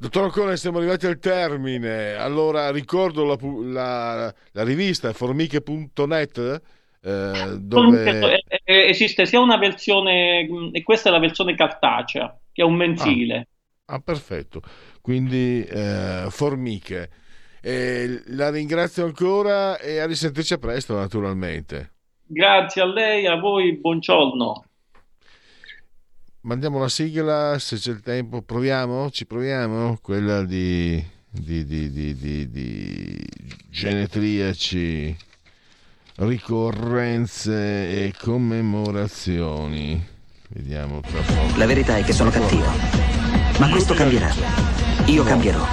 Dottor Ocone, siamo arrivati al termine. Allora ricordo la, la, la rivista formiche.net. Eh, dove... Esiste sia una versione, e questa è la versione cartacea, che è un mensile. Ah, ah perfetto. Quindi eh, formiche. Eh, la ringrazio ancora e a risentirci a presto, naturalmente. Grazie a lei, a voi, buongiorno mandiamo la sigla se c'è il tempo. Proviamo? Ci proviamo? Quella di di, di, di, genetriaci ricorrenze e commemorazioni. Vediamo tra poco. La verità è che sono cattivo ma questo cambierà. Io cambierò.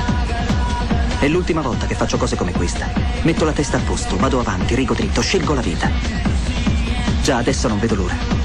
È l'ultima volta che faccio cose come questa. Metto la testa a posto vado avanti rigo dritto scelgo la vita. Già adesso non vedo l'ora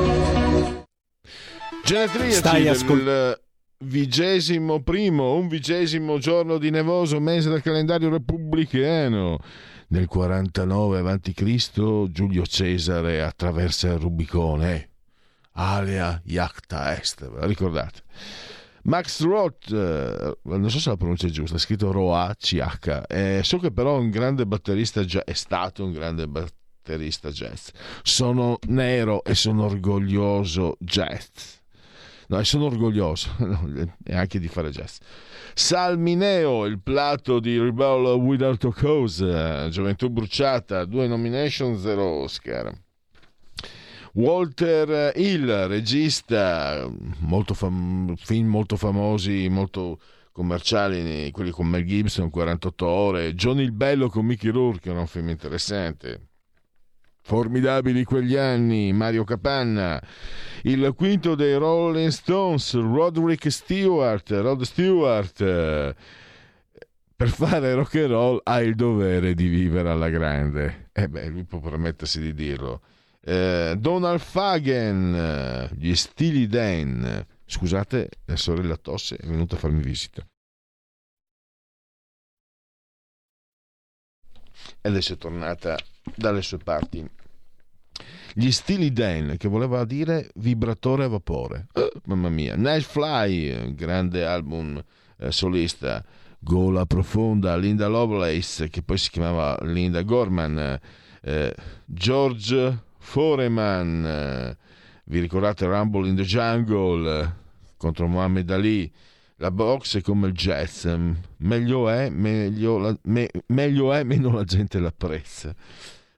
Genetriaci Stai ascoltando vigesimo primo, un vigesimo giorno di nevoso mese del calendario repubblicano. Nel 49 a.C. Giulio Cesare attraversa il Rubicone, alia Iacta Est, ve la ricordate? Max Roth, eh, non so se la pronuncia è giusta, è scritto Roa-CH, eh, so che però è un grande batterista, è stato un grande batterista jazz. Sono nero e sono orgoglioso jazz No, sono orgoglioso e anche di fare jazz. Salmineo, il plato di Rebel Without a Cause, Gioventù Bruciata, due nomination, zero Oscar. Walter Hill, regista, molto fam- film molto famosi, molto commerciali, quelli con Mel Gibson, 48 ore, Johnny il Bello con Mickey Rourke, un film interessante. Formidabili quegli anni, Mario Capanna, il quinto dei Rolling Stones, Roderick Stewart, Rod Stewart. Per fare rock and roll ha il dovere di vivere alla grande. E eh beh, lui può permettersi di dirlo. Eh, Donald Fagen, gli stili Dan. Scusate, la sorella Tosse è venuta a farmi visita. Adesso è tornata dalle sue parti. Gli stili Dan, che voleva dire vibratore a vapore. Oh, mamma mia. Nash Fly, grande album eh, solista. Gola profonda, Linda Lovelace, che poi si chiamava Linda Gorman. Eh, George Foreman, eh, vi ricordate Rumble in the Jungle eh, contro Muhammad Ali? La box è come il jazz, meglio è, meglio, la, me, meglio è, meno la gente l'apprezza.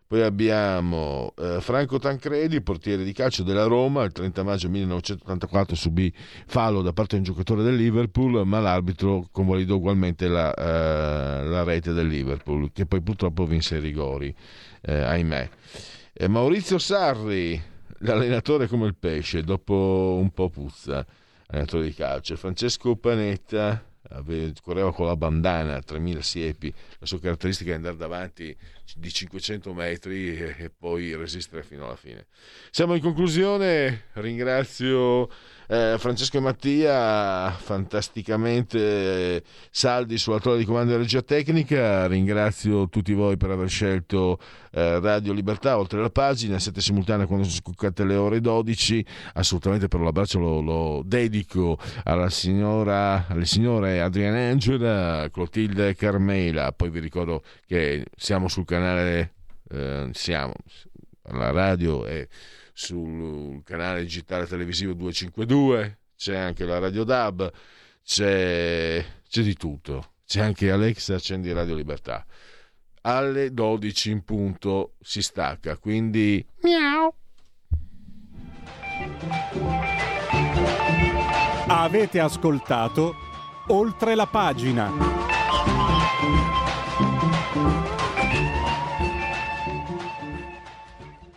Poi abbiamo eh, Franco Tancredi, portiere di calcio della Roma, il 30 maggio 1984 subì fallo da parte di un giocatore del Liverpool, ma l'arbitro convalidò ugualmente la, eh, la rete del Liverpool, che poi purtroppo vinse i rigori, eh, ahimè. Maurizio Sarri, l'allenatore come il pesce, dopo un po' puzza, allenatore di calcio. Francesco Panetta, correva con la bandana a 3000 siepi, la sua caratteristica è andare davanti di 500 metri e, poi resistere fino alla fine. Siamo in conclusione, ringrazio eh, Francesco e Mattia, fantasticamente eh, saldi sulla torre di comando di regia tecnica, ringrazio tutti voi per aver scelto eh, Radio Libertà oltre la pagina, siete simultanea quando sono scuccate le ore 12, assolutamente per l'abbraccio lo, lo dedico alla signora, alle signore Adriana Angela, Clotilde e Carmela, poi vi ricordo che siamo sul canale, eh, siamo alla radio e sul canale digitale televisivo 252, c'è anche la Radio DAB, c'è, c'è di tutto, c'è anche Alexa accendi Radio Libertà. Alle 12 in punto si stacca, quindi miau. Avete ascoltato oltre la pagina.